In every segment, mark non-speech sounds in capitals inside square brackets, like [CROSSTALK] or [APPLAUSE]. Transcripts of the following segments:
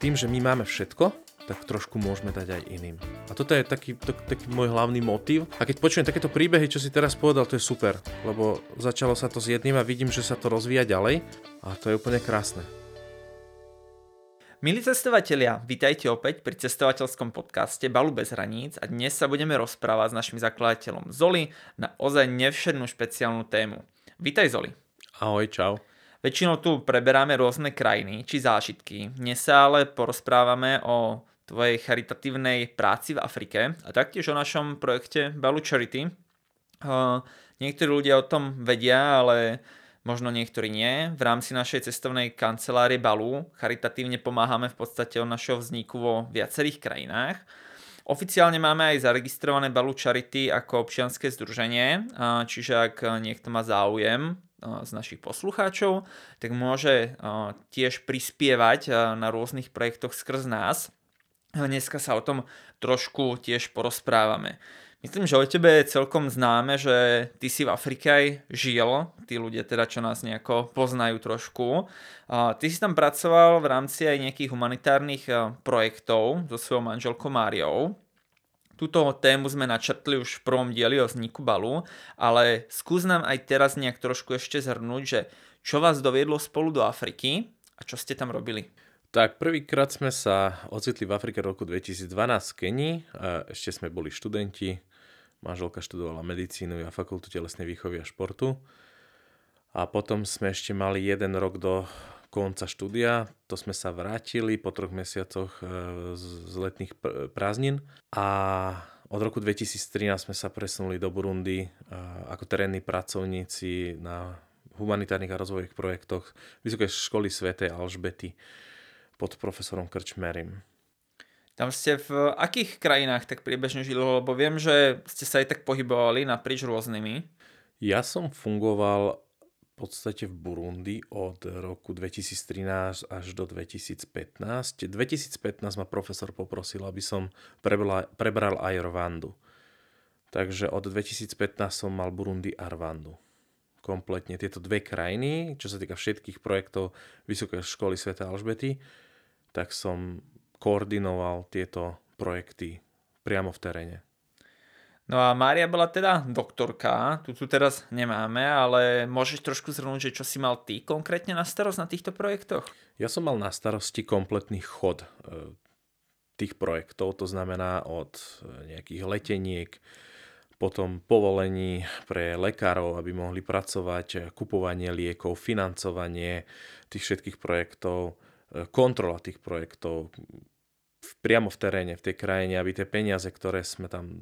tým, že my máme všetko, tak trošku môžeme dať aj iným. A toto je taký, to, taký môj hlavný motív. A keď počujem takéto príbehy, čo si teraz povedal, to je super, lebo začalo sa to s jedným a vidím, že sa to rozvíja ďalej a to je úplne krásne. Milí cestovatelia, vítajte opäť pri cestovateľskom podcaste Balu bez hraníc a dnes sa budeme rozprávať s našim zakladateľom Zoli na ozaj nevšednú špeciálnu tému. Vítaj Zoli. Ahoj, čau. Väčšinou tu preberáme rôzne krajiny či zážitky. Dnes sa ale porozprávame o tvojej charitatívnej práci v Afrike a taktiež o našom projekte Balu Charity. Niektorí ľudia o tom vedia, ale možno niektorí nie. V rámci našej cestovnej kancelárie Balu charitatívne pomáhame v podstate od našeho vzniku vo viacerých krajinách. Oficiálne máme aj zaregistrované Balu Charity ako občianske združenie, čiže ak niekto má záujem z našich poslucháčov, tak môže tiež prispievať na rôznych projektoch skrz nás. Dneska sa o tom trošku tiež porozprávame. Myslím, že o tebe je celkom známe, že ty si v Afrike aj žil, tí ľudia teda, čo nás nejako poznajú trošku. Ty si tam pracoval v rámci aj nejakých humanitárnych projektov so svojou manželkou Máriou. Túto tému sme načrtli už v prvom dieli o vzniku balu, ale skús nám aj teraz nejak trošku ešte zhrnúť, že čo vás doviedlo spolu do Afriky a čo ste tam robili. Tak prvýkrát sme sa ocitli v Afrike roku 2012 v Kenii. Ešte sme boli študenti. Manželka študovala medicínu a fakultu telesnej výchovy a športu. A potom sme ešte mali jeden rok do konca štúdia. To sme sa vrátili po troch mesiacoch e, z letných prázdnin. A od roku 2013 sme sa presunuli do Burundi e, ako terénni pracovníci na humanitárnych a rozvojových projektoch Vysokej školy svätej Alžbety pod profesorom Krčmerim. Tam ste v akých krajinách tak priebežne žili? Lebo viem, že ste sa aj tak pohybovali naprieč rôznymi. Ja som fungoval podstate v Burundi od roku 2013 až do 2015. 2015 ma profesor poprosil, aby som prebral, prebral aj Rwandu. Takže od 2015 som mal Burundi a Rwandu. Kompletne tieto dve krajiny, čo sa týka všetkých projektov Vysokej školy Sv. Alžbety tak som koordinoval tieto projekty priamo v teréne. No a Mária bola teda doktorka, tu tu teraz nemáme, ale môžeš trošku zhrnúť, že čo si mal ty konkrétne na starosť na týchto projektoch? Ja som mal na starosti kompletný chod e, tých projektov, to znamená od e, nejakých leteniek, potom povolení pre lekárov, aby mohli pracovať, kupovanie liekov, financovanie tých všetkých projektov, kontrola tých projektov priamo v teréne, v tej krajine, aby tie peniaze, ktoré sme tam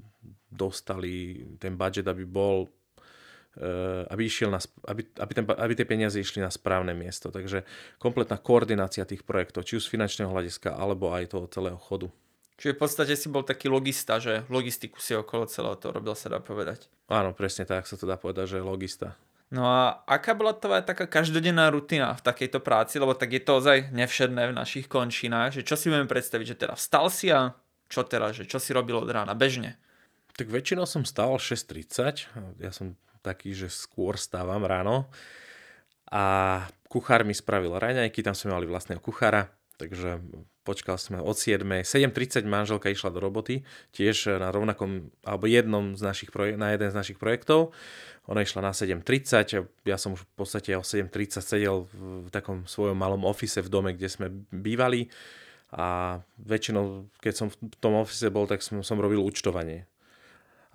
dostali, ten budget, aby bol eh, aby, išiel na, aby, aby, ten, aby tie peniaze išli na správne miesto. Takže kompletná koordinácia tých projektov, či už z finančného hľadiska, alebo aj toho celého chodu. Čiže v podstate si bol taký logista, že logistiku si okolo celého to robil, sa dá povedať. Áno, presne tak sa to dá povedať, že logista. No a aká bola tvoja taká každodenná rutina v takejto práci, lebo tak je to ozaj nevšedné v našich končinách, že čo si budeme predstaviť, že teda vstal si a čo teraz, že čo si robil od rána bežne? Tak väčšinou som stál 6.30, ja som taký, že skôr stávam ráno a kuchár mi spravil raňajky, tam sme mali vlastného kuchára, takže počkal sme od 7. 7.30 manželka išla do roboty, tiež na rovnakom, alebo jednom z našich projek- na jeden z našich projektov. Ona išla na 7.30, ja som už v podstate o 7.30 sedel v takom svojom malom ofise v dome, kde sme bývali a väčšinou, keď som v tom ofise bol, tak som, som robil účtovanie.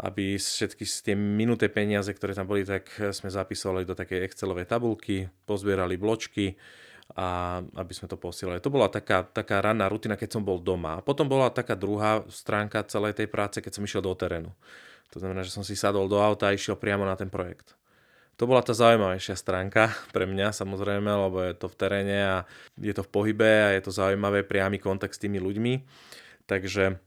Aby všetky tie minuté peniaze, ktoré tam boli, tak sme zapisovali do takej Excelovej tabulky, pozbierali bločky, a aby sme to posielali. To bola taká, taká ranná rutina, keď som bol doma. A potom bola taká druhá stránka celej tej práce, keď som išiel do terénu. To znamená, že som si sadol do auta a išiel priamo na ten projekt. To bola tá zaujímavejšia stránka [LAUGHS] pre mňa samozrejme, lebo je to v teréne a je to v pohybe a je to zaujímavé priamy kontakt s tými ľuďmi. Takže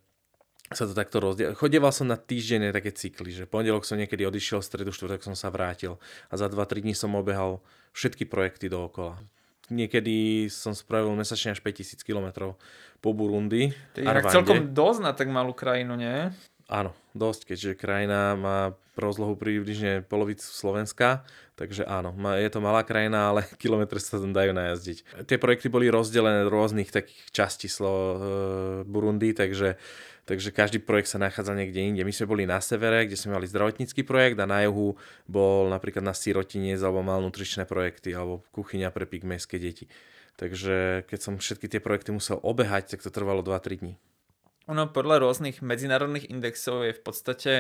sa to takto rozdiel. Chodieval som na týždenné také cykly, že pondelok som niekedy odišiel, stredu, štvrtok som sa vrátil a za 2-3 dní som obehal všetky projekty dookola niekedy som spravil mesačne až 5000 km po Burundi. To je celkom dosť na tak malú krajinu, nie? Áno, dosť, keďže krajina má rozlohu približne polovicu Slovenska, takže áno, je to malá krajina, ale [LAUGHS] kilometre sa tam dajú najazdiť. Tie projekty boli rozdelené do rôznych takých častí Slo, e, Burundi, takže takže každý projekt sa nachádza niekde inde. My sme boli na severe, kde sme mali zdravotnícky projekt a na juhu bol napríklad na sirotinec alebo malnutričné projekty alebo kuchyňa pre pygmejské deti. Takže keď som všetky tie projekty musel obehať, tak to trvalo 2-3 dní. Ono podľa rôznych medzinárodných indexov je v podstate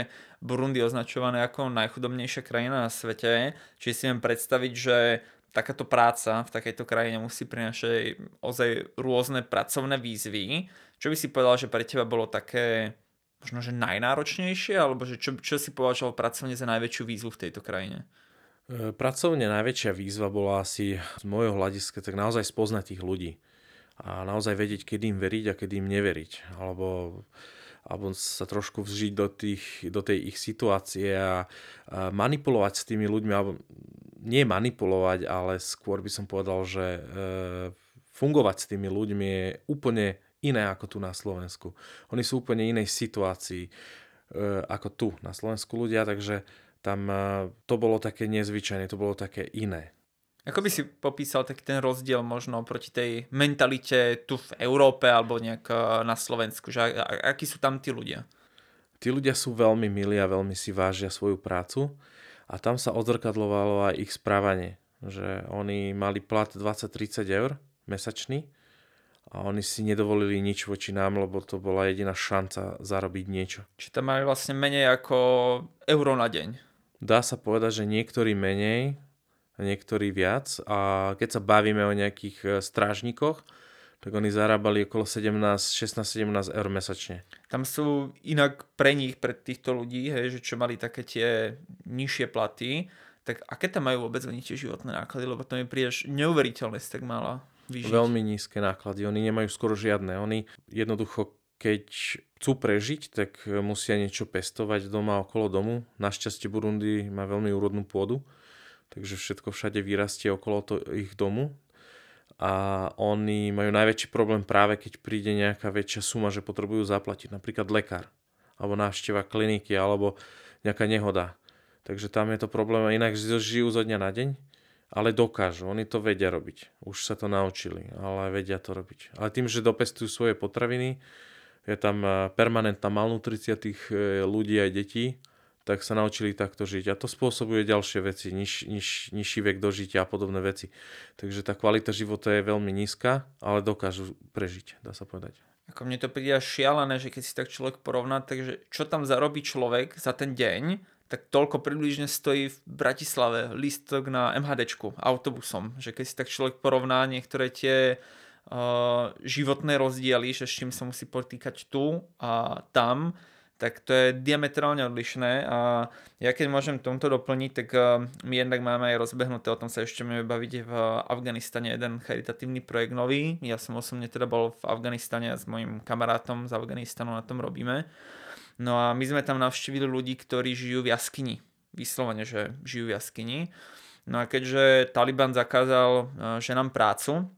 Burundi označované ako najchudobnejšia krajina na svete. Čiže si viem predstaviť, že takáto práca v takejto krajine musí prinašať ozaj rôzne pracovné výzvy. Čo by si povedal, že pre teba bolo také možno, že najnáročnejšie, alebo že čo, čo si považoval pracovne za najväčšiu výzvu v tejto krajine? E, pracovne najväčšia výzva bola asi z môjho hľadiska tak naozaj spoznať tých ľudí a naozaj vedieť, kedy im veriť a kedy im neveriť. Alebo, alebo sa trošku vžiť do, tých, do tej ich situácie a, a manipulovať s tými ľuďmi, alebo nie manipulovať, ale skôr by som povedal, že e, fungovať s tými ľuďmi je úplne iné ako tu na Slovensku. Oni sú úplne inej situácii e, ako tu na Slovensku ľudia, takže tam to bolo také nezvyčajné, to bolo také iné. Ako by si popísal taký ten rozdiel možno proti tej mentalite tu v Európe alebo nejak na Slovensku, že akí sú tam tí ľudia? Tí ľudia sú veľmi milí a veľmi si vážia svoju prácu a tam sa odzrkadlovalo aj ich správanie, že oni mali plat 20-30 eur mesačný a oni si nedovolili nič voči nám, lebo to bola jediná šanca zarobiť niečo. Či tam mali vlastne menej ako euro na deň? Dá sa povedať, že niektorí menej, niektorí viac. A keď sa bavíme o nejakých e, strážnikoch, tak oni zarábali okolo 17, 16-17 eur mesačne. Tam sú inak pre nich, pre týchto ľudí, hej, že čo mali také tie nižšie platy, tak aké tam majú vôbec oni tie životné náklady, lebo to mi príde neuveriteľné tak mala vyžiť. Veľmi nízke náklady, oni nemajú skoro žiadne. Oni jednoducho keď chcú prežiť, tak musia niečo pestovať doma okolo domu. Našťastie Burundi má veľmi úrodnú pôdu, takže všetko všade vyrastie okolo to, ich domu. A oni majú najväčší problém práve keď príde nejaká väčšia suma, že potrebujú zaplatiť, napríklad lekár, alebo návšteva kliniky, alebo nejaká nehoda. Takže tam je to problém, inak žijú zo dňa na deň, ale dokážu, oni to vedia robiť. Už sa to naučili, ale vedia to robiť. Ale tým, že dopestujú svoje potraviny, je tam eh, permanentná malnutrícia tých eh, ľudí aj detí, tak sa naučili takto žiť. A to spôsobuje ďalšie veci, niž, niž, nižší vek dožitia a podobné veci. Takže tá kvalita života je veľmi nízka, ale dokážu prežiť, dá sa povedať. Ako mne to príde šialené, že keď si tak človek porovná, takže čo tam zarobí človek za ten deň, tak toľko približne stojí v Bratislave lístok na MHDčku autobusom. Že keď si tak človek porovná niektoré tie uh, životné rozdiely, že s čím sa musí potýkať tu a tam, tak to je diametrálne odlišné a ja keď môžem tomto doplniť, tak uh, my jednak máme aj rozbehnuté, o tom sa ešte budeme baviť v Afganistane, jeden charitatívny projekt nový. Ja som osobne teda bol v Afganistane a s mojim kamarátom z Afganistanu na tom robíme. No a my sme tam navštívili ľudí, ktorí žijú v jaskyni. Vyslovene, že žijú v jaskyni. No a keďže Taliban zakázal uh, ženám prácu,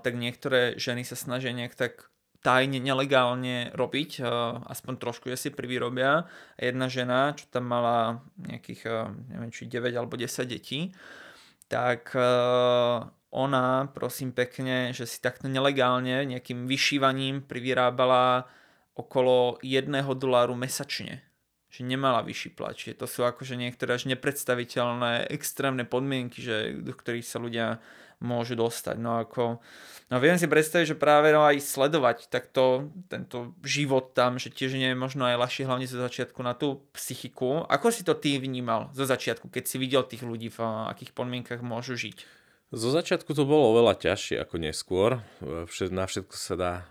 tak niektoré ženy sa snažia nejak tak tajne, nelegálne robiť, aspoň trošku, že si privyrobia. Jedna žena, čo tam mala nejakých, neviem, či 9 alebo 10 detí, tak ona, prosím pekne, že si takto nelegálne nejakým vyšívaním privyrábala okolo 1 doláru mesačne že nemala vyšší plat. Čiže to sú akože niektoré až nepredstaviteľné extrémne podmienky, že, do ktorých sa ľudia môžu dostať. No ako, no viem si predstaviť, že práve no aj sledovať takto tento život tam, že tiež nie je možno aj ľahšie hlavne zo začiatku na tú psychiku. Ako si to ty vnímal zo začiatku, keď si videl tých ľudí, v akých podmienkach môžu žiť? Zo začiatku to bolo oveľa ťažšie ako neskôr. Na všetko sa dá e,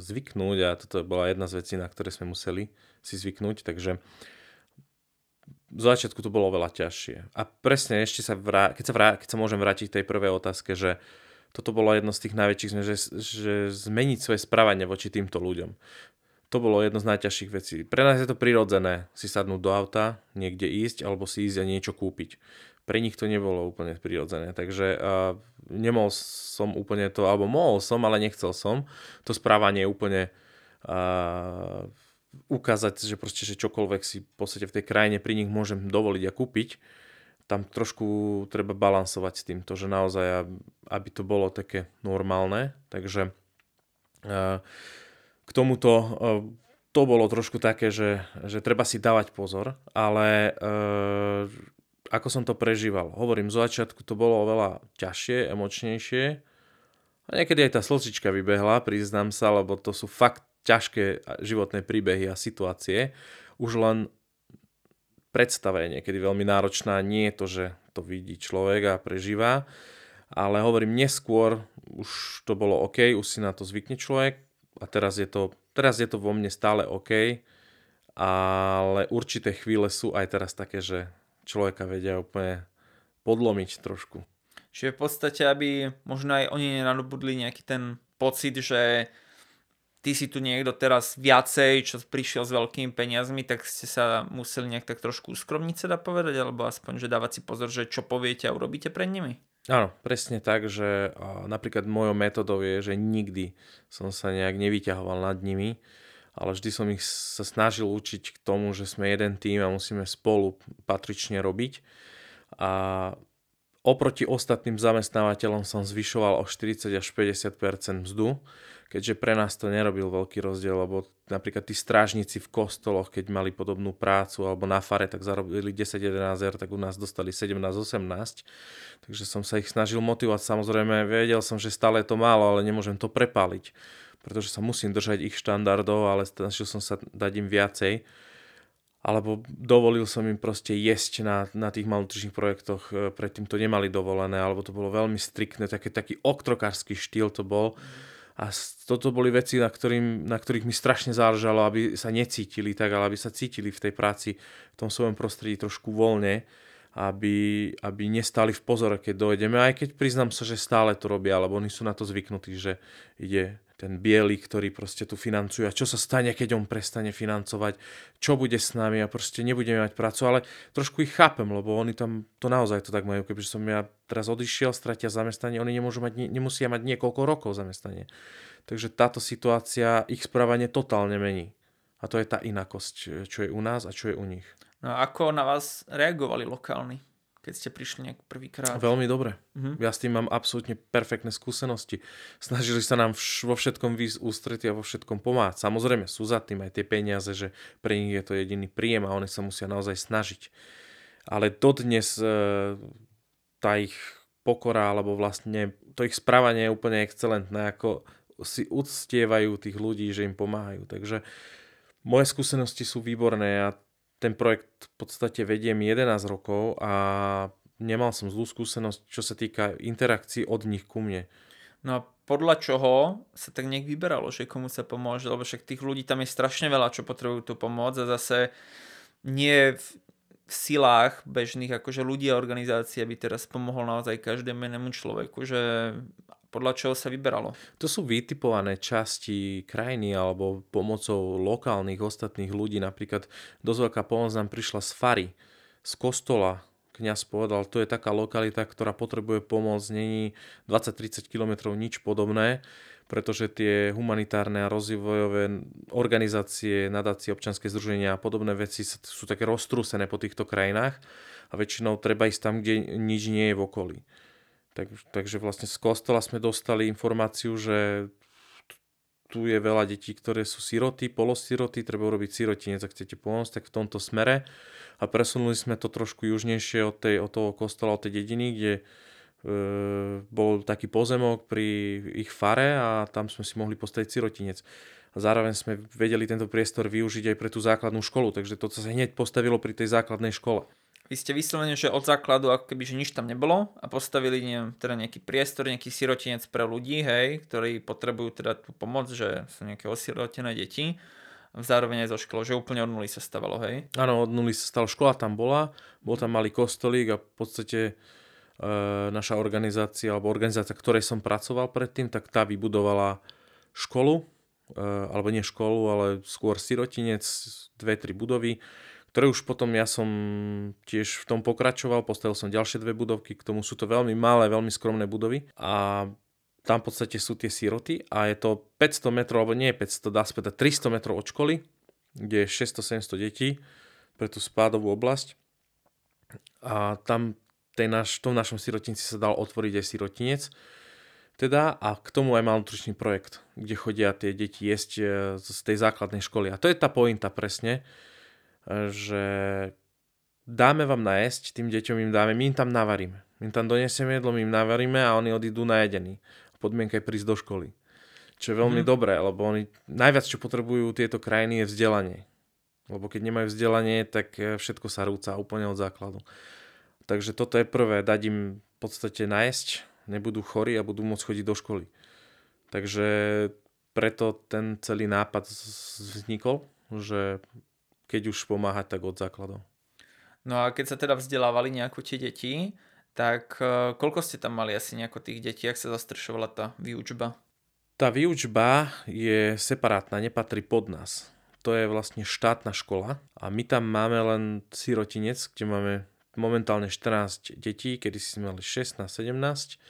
zvyknúť a toto bola jedna z vecí, na ktoré sme museli si zvyknúť, takže v začiatku to bolo veľa ťažšie. A presne ešte sa, vrá, keď, sa vrá, keď sa môžem vrátiť k tej prvej otázke, že toto bolo jedno z tých najväčších, že, že zmeniť svoje správanie voči týmto ľuďom. To bolo jedno z najťažších vecí. Pre nás je to prirodzené si sadnúť do auta, niekde ísť alebo si ísť a niečo kúpiť. Pre nich to nebolo úplne prirodzené, takže uh, nemohol som úplne to, alebo mohol som, ale nechcel som to správanie úplne uh, ukázať, že proste, že čokoľvek si v podstate v tej krajine pri nich môžem dovoliť a kúpiť, tam trošku treba balansovať s týmto, že naozaj, aby to bolo také normálne. Takže k tomuto to bolo trošku také, že, že treba si dávať pozor, ale ako som to prežíval. Hovorím, zo začiatku to bolo oveľa ťažšie, emočnejšie. A niekedy aj tá slzička vybehla, priznám sa, lebo to sú fakt ťažké životné príbehy a situácie. Už len predstava je niekedy veľmi náročná. Nie je to, že to vidí človek a prežíva, ale hovorím, neskôr už to bolo OK, už si na to zvykne človek a teraz je to, teraz je to vo mne stále OK, ale určité chvíle sú aj teraz také, že človeka vedia úplne podlomiť trošku. Čiže v podstate, aby možno aj oni nenadobudli nejaký ten pocit, že ty si tu niekto teraz viacej, čo prišiel s veľkými peniazmi, tak ste sa museli nejak tak trošku uskromniť, sa dá povedať, alebo aspoň, že dávať si pozor, že čo poviete a urobíte pred nimi? Áno, presne tak, že napríklad mojou metodou je, že nikdy som sa nejak nevyťahoval nad nimi, ale vždy som ich sa snažil učiť k tomu, že sme jeden tým a musíme spolu patrične robiť. A oproti ostatným zamestnávateľom som zvyšoval o 40 až 50% mzdu, keďže pre nás to nerobil veľký rozdiel, lebo napríklad tí strážnici v kostoloch, keď mali podobnú prácu alebo na fare, tak zarobili 10-11 eur, tak u nás dostali 17-18. Takže som sa ich snažil motivovať. Samozrejme, vedel som, že stále je to málo, ale nemôžem to prepáliť, pretože sa musím držať ich štandardov, ale snažil som sa dať im viacej alebo dovolil som im proste jesť na, na tých malnutričných projektoch, e, predtým to nemali dovolené, alebo to bolo veľmi striktné, taký, taký oktrokársky štýl to bol. Mm a toto boli veci, na, ktorým, na ktorých mi strašne záležalo, aby sa necítili tak, ale aby sa cítili v tej práci, v tom svojom prostredí trošku voľne, aby, aby nestali v pozore, keď dojdeme, aj keď priznám sa, že stále to robia, lebo oni sú na to zvyknutí, že ide ten biely, ktorý proste tu financuje a čo sa stane, keď on prestane financovať, čo bude s nami a proste nebudeme mať prácu, ale trošku ich chápem, lebo oni tam to naozaj to tak majú, kebyže som ja teraz odišiel, stratia zamestnanie, oni nemôžu mať, nemusia mať niekoľko rokov zamestnanie. Takže táto situácia ich správanie totálne mení. A to je tá inakosť, čo je u nás a čo je u nich. No a ako na vás reagovali lokálni? Keď ste prišli nejak prvýkrát? Veľmi dobre. Uh-huh. Ja s tým mám absolútne perfektné skúsenosti. Snažili sa nám vš- vo všetkom výsť ústrety a vo všetkom pomáhať. Samozrejme sú za tým aj tie peniaze, že pre nich je to jediný príjem a oni sa musia naozaj snažiť. Ale dodnes e, tá ich pokora, alebo vlastne to ich správanie je úplne excelentné, ako si uctievajú tých ľudí, že im pomáhajú. Takže moje skúsenosti sú výborné a ten projekt v podstate vediem 11 rokov a nemal som zlú skúsenosť, čo sa týka interakcií od nich ku mne. No a podľa čoho sa tak nejak vyberalo, že komu sa pomôže, lebo však tých ľudí tam je strašne veľa, čo potrebujú tú pomoc a zase nie v silách bežných akože ľudí a organizácií, aby teraz pomohol naozaj každému inému človeku, že podľa čoho sa vyberalo? To sú vytipované časti krajiny alebo pomocou lokálnych ostatných ľudí. Napríklad dosť veľká pomoc nám prišla z Fary, z kostola. Kňaz povedal, to je taká lokalita, ktorá potrebuje pomoc, není 20-30 km nič podobné, pretože tie humanitárne a rozvojové organizácie, nadácie, občanské združenia a podobné veci sú také roztrúsené po týchto krajinách a väčšinou treba ísť tam, kde nič nie je v okolí. Tak, takže vlastne z kostola sme dostali informáciu, že tu je veľa detí, ktoré sú siroty, polosiroty, treba urobiť sirotinec, ak chcete pomôcť, tak v tomto smere. A presunuli sme to trošku južnejšie od, tej, od toho kostola, od tej dediny, kde e, bol taký pozemok pri ich fare a tam sme si mohli postaviť sirotinec. A zároveň sme vedeli tento priestor využiť aj pre tú základnú školu, takže to sa hneď postavilo pri tej základnej škole. Vy ste vyslovene, že od základu ako keby, že nič tam nebolo a postavili neviem, teda nejaký priestor, nejaký sirotinec pre ľudí, hej, ktorí potrebujú teda tú pomoc, že sú nejaké osirotené deti zároveň aj zo školu, že úplne od nuly sa stavalo, hej? Áno, od nuly sa stalo, škola tam bola, bol tam malý kostolík a v podstate e, naša organizácia, alebo organizácia, ktorej som pracoval predtým, tak tá vybudovala školu, e, alebo nie školu, ale skôr sirotinec, dve, tri budovy, ktoré už potom ja som tiež v tom pokračoval, postavil som ďalšie dve budovky, k tomu sú to veľmi malé, veľmi skromné budovy a tam v podstate sú tie síroty a je to 500 metrov, alebo nie 500, dá sa 300 metrov od školy, kde je 600-700 detí pre tú spádovú oblasť. A tam tej naš, v tom našom sirotinci sa dal otvoriť aj sirotinec. Teda a k tomu aj mal nutričný projekt, kde chodia tie deti jesť e, z tej základnej školy. A to je tá pointa presne, že dáme vám najesť, tým deťom im dáme, my im tam navaríme. My im tam donesieme jedlo, my im navaríme a oni odídu najedení. Podmienka je prísť do školy. Čo je veľmi mm. dobré, lebo oni najviac, čo potrebujú tieto krajiny, je vzdelanie. Lebo keď nemajú vzdelanie, tak e, všetko sa rúca úplne od základu. Takže toto je prvé, dať im v podstate najesť, nebudú chorí a budú môcť chodiť do školy. Takže preto ten celý nápad vznikol, že keď už pomáhať, tak od základov. No a keď sa teda vzdelávali nejako tie deti, tak e, koľko ste tam mali asi nejako tých detí, ak sa zastrešovala tá výučba? Tá výučba je separátna, nepatrí pod nás. To je vlastne štátna škola a my tam máme len sirotinec, kde máme momentálne 14 detí, kedy si mali 16, 17.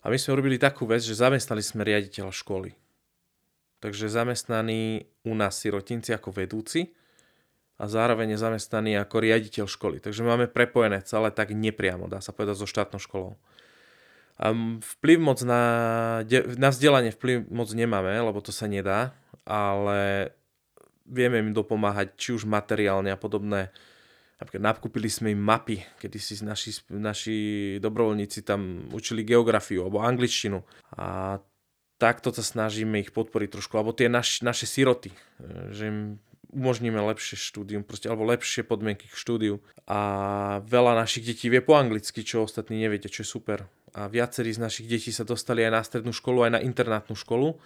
A my sme robili takú vec, že zamestnali sme riaditeľa školy. Takže zamestnaný u nás sirotinci ako vedúci a zároveň je zamestnaný ako riaditeľ školy. Takže máme prepojené celé tak nepriamo, dá sa povedať, so štátnou školou. A vplyv moc na, na vzdelanie vplyv moc nemáme, lebo to sa nedá, ale vieme im dopomáhať či už materiálne a podobné Napríklad nakúpili sme im mapy, kedy si naši, naši dobrovoľníci tam učili geografiu alebo angličtinu. A takto sa snažíme ich podporiť trošku, alebo tie naš, naše siroty, e, že im umožníme lepšie štúdium, proste, alebo lepšie podmienky k štúdiu. A veľa našich detí vie po anglicky, čo ostatní neviete, čo je super. A viacerí z našich detí sa dostali aj na strednú školu, aj na internátnu školu,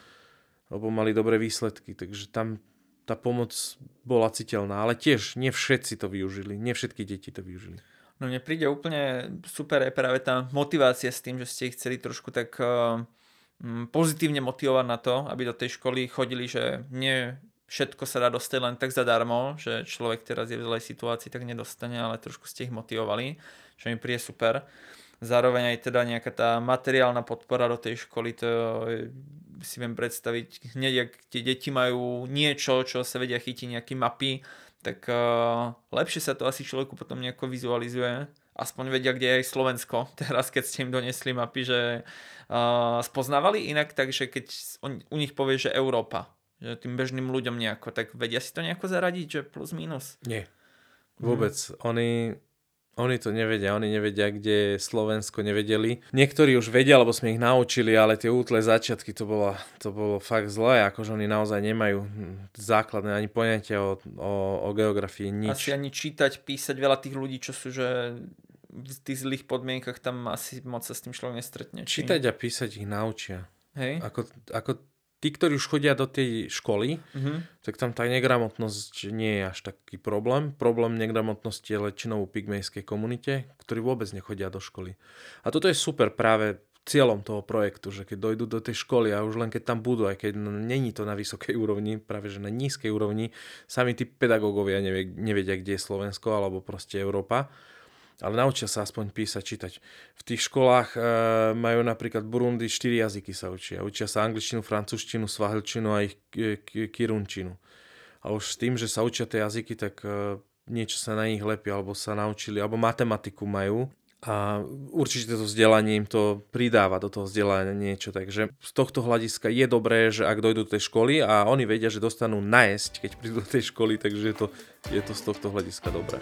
lebo mali dobré výsledky. Takže tam tá pomoc bola citeľná, ale tiež nie všetci to využili, nie všetky deti to využili. No mne príde úplne super je práve tá motivácia s tým, že ste ich chceli trošku tak uh, pozitívne motivovať na to, aby do tej školy chodili, že nie všetko sa dá dostať len tak zadarmo, že človek teraz je v zlej situácii, tak nedostane, ale trošku ste ich motivovali, čo mi príde super. Zároveň aj teda nejaká tá materiálna podpora do tej školy, to si viem predstaviť hneď, ak tie deti majú niečo, čo sa vedia chytiť nejaké mapy, tak uh, lepšie sa to asi človeku potom nejako vizualizuje. Aspoň vedia, kde je aj Slovensko. [LAUGHS] Teraz, keď ste im donesli mapy, že uh, spoznávali inak, takže keď on, u nich povie, že Európa, že tým bežným ľuďom nejako, tak vedia si to nejako zaradiť, že plus minus? Nie. Vôbec. Hmm. Oni oni to nevedia, oni nevedia, kde Slovensko, nevedeli. Niektorí už vedia, lebo sme ich naučili, ale tie útle začiatky to bolo, to bolo fakt zlé, akože oni naozaj nemajú základné ani poňatia o, o, o geografii, nič. Asi ani čítať, písať veľa tých ľudí, čo sú, že v tých zlých podmienkach tam asi moc sa s tým človek nestretne. Či... Čítať a písať ich naučia. Hej. Ako, ako tí, ktorí už chodia do tej školy, mm-hmm. tak tam tá negramotnosť nie je až taký problém. Problém negramotnosti je väčšinou v pygmejskej komunite, ktorí vôbec nechodia do školy. A toto je super práve cieľom toho projektu, že keď dojdú do tej školy a už len keď tam budú, aj keď není to na vysokej úrovni, práve že na nízkej úrovni, sami tí pedagógovia nevedia, kde je Slovensko alebo proste Európa, ale naučia sa aspoň písať, čítať. V tých školách e, majú napríklad Burundi 4 jazyky sa učia. Učia sa angličtinu, francúzštinu, svahilčinu a ich kirunčinu. A už s tým, že sa učia tie jazyky, tak e, niečo sa na nich lepí, alebo sa naučili, alebo matematiku majú. A určite to vzdelanie im to pridáva do toho vzdelania niečo. Takže z tohto hľadiska je dobré, že ak dojdú do tej školy a oni vedia, že dostanú najesť, keď prídu do tej školy, takže je to, je to z tohto hľadiska dobré.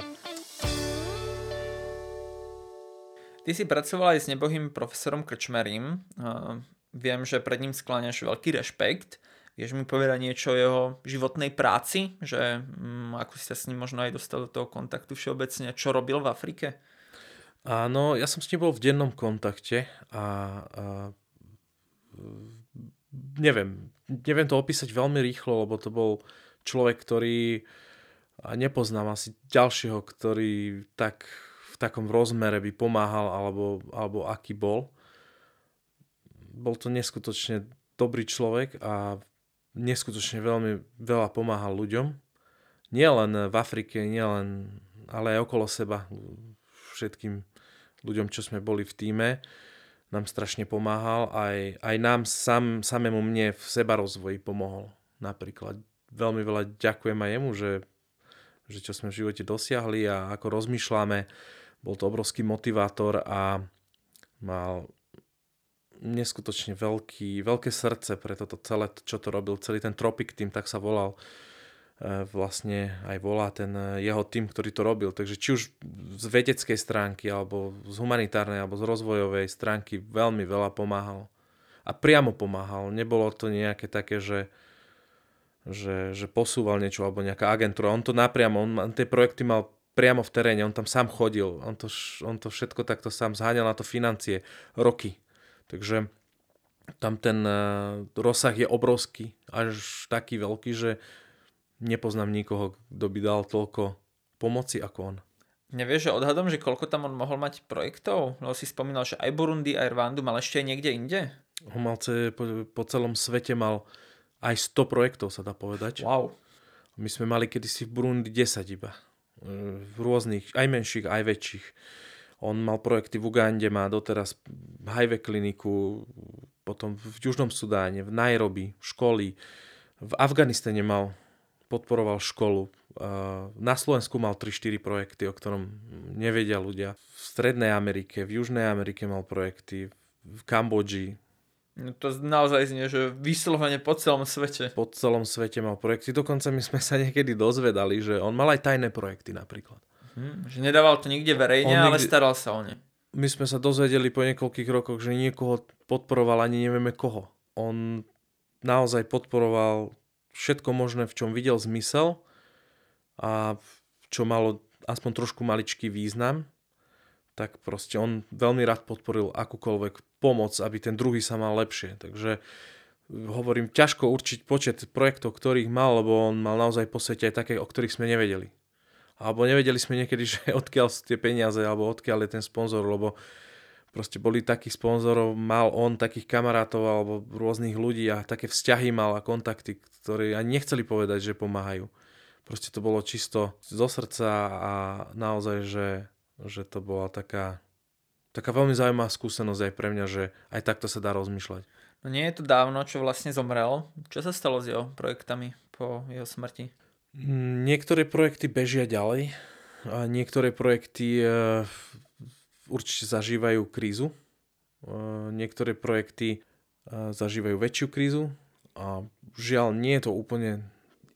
Ty si pracoval aj s nebohým profesorom Krčmerím. Viem, že pred ním skláňaš veľký rešpekt. Vieš mi povedať niečo o jeho životnej práci? Že um, ako si sa s ním možno aj dostal do toho kontaktu všeobecne? Čo robil v Afrike? Áno, ja som s ním bol v dennom kontakte a, a neviem, neviem to opísať veľmi rýchlo, lebo to bol človek, ktorý a nepoznám asi ďalšieho, ktorý tak takom rozmere by pomáhal alebo, alebo aký bol. Bol to neskutočne dobrý človek a neskutočne veľmi veľa pomáhal ľuďom. Nie len v Afrike, nie len, ale aj okolo seba. Všetkým ľuďom, čo sme boli v týme, nám strašne pomáhal. Aj, aj nám sam, samému mne v seba rozvoji pomohol. Napríklad veľmi veľa ďakujem aj jemu, že, že čo sme v živote dosiahli a ako rozmýšľame. Bol to obrovský motivátor a mal neskutočne veľký, veľké srdce pre toto celé, čo to robil, celý ten Tropic Team, tak sa volal E, vlastne aj volá ten e, jeho tým, ktorý to robil. Takže či už z vedeckej stránky, alebo z humanitárnej, alebo z rozvojovej stránky veľmi veľa pomáhal. A priamo pomáhal. Nebolo to nejaké také, že, že, že posúval niečo, alebo nejaká agentúra. On to napriamo, on tie projekty mal priamo v teréne, on tam sám chodil, on to, on to všetko takto sám zháňal na to financie roky. Takže tam ten uh, rozsah je obrovský, až taký veľký, že nepoznám nikoho, kto by dal toľko pomoci ako on. Nevieš, že odhadom, že koľko tam on mohol mať projektov? Lebo si spomínal, že aj Burundi, aj Rwandu mal ešte niekde inde? On mal po, po celom svete mal aj 100 projektov, sa dá povedať. Wow. My sme mali kedysi v Burundi 10 iba. V rôznych, aj menších, aj väčších. On mal projekty v Ugande, má doteraz HIV kliniku, potom v Južnom Sudáne, v Nairobi, školy. V Afganistane mal podporoval školu. Na Slovensku mal 3-4 projekty, o ktorom nevedia ľudia. V Strednej Amerike, v Južnej Amerike mal projekty, v Kambodži. No to naozaj znie, že vyslovene po celom svete. Po celom svete mal projekty. Dokonca my sme sa niekedy dozvedali, že on mal aj tajné projekty napríklad. Hm, že nedával to nikde verejne, on ale nikdy... staral sa o ne. My sme sa dozvedeli po niekoľkých rokoch, že niekoho podporoval, ani nevieme koho. On naozaj podporoval všetko možné, v čom videl zmysel a čo malo aspoň trošku maličký význam, tak proste on veľmi rád podporil akúkoľvek pomoc, aby ten druhý sa mal lepšie. Takže hovorím, ťažko určiť počet projektov, ktorých mal, lebo on mal naozaj po svete aj také, o ktorých sme nevedeli. Alebo nevedeli sme niekedy, [LAUGHS] že odkiaľ sú tie peniaze, alebo odkiaľ je ten sponzor, lebo proste boli takých sponzorov, mal on takých kamarátov alebo rôznych ľudí a také vzťahy mal a kontakty, ktorí ani nechceli povedať, že pomáhajú. Proste to bolo čisto zo srdca a naozaj, že, že to bola taká, taká veľmi zaujímavá skúsenosť aj pre mňa, že aj takto sa dá rozmýšľať. No nie je to dávno, čo vlastne zomrel. Čo sa stalo s jeho projektami po jeho smrti? Niektoré projekty bežia ďalej a niektoré projekty eh, určite zažívajú krízu. Niektoré projekty zažívajú väčšiu krízu a žiaľ nie je to úplne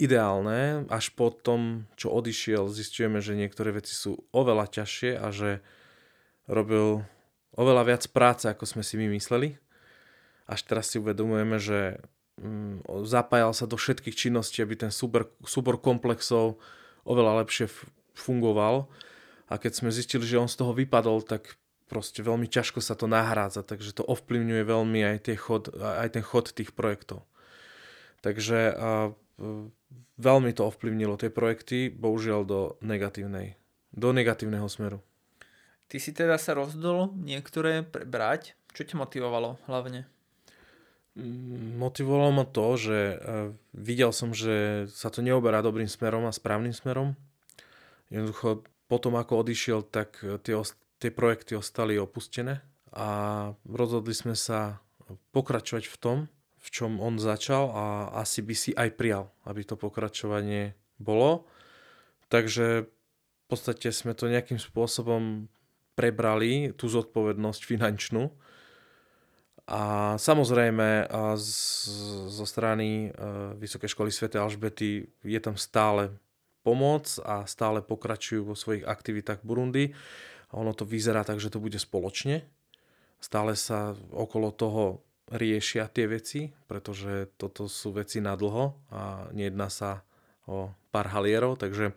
ideálne. Až po tom, čo odišiel, zistujeme, že niektoré veci sú oveľa ťažšie a že robil oveľa viac práce, ako sme si my mysleli. Až teraz si uvedomujeme, že mm, zapájal sa do všetkých činností, aby ten súbor, súbor komplexov oveľa lepšie fungoval a keď sme zistili, že on z toho vypadol, tak proste veľmi ťažko sa to nahrádza, takže to ovplyvňuje veľmi aj, tie chod, aj ten chod tých projektov. Takže a, veľmi to ovplyvnilo tie projekty, bohužiaľ do negatívnej, do negatívneho smeru. Ty si teda sa rozhodol niektoré prebrať. Čo ťa motivovalo hlavne? Mm, motivovalo ma to, že videl som, že sa to neoberá dobrým smerom a správnym smerom. Jednoducho potom ako odišiel, tak e, tie, tie projekty ostali opustené a rozhodli sme sa pokračovať v tom, v čom on začal a asi by si aj prijal, aby to pokračovanie bolo. Takže v podstate sme to nejakým spôsobom prebrali, tú zodpovednosť finančnú. A samozrejme z, zo strany e, Vysokej školy Sv. Alžbety je tam stále pomoc a stále pokračujú vo svojich aktivitách v Burundi. A ono to vyzerá tak, že to bude spoločne. Stále sa okolo toho riešia tie veci, pretože toto sú veci na dlho a nejedná sa o pár halierov, takže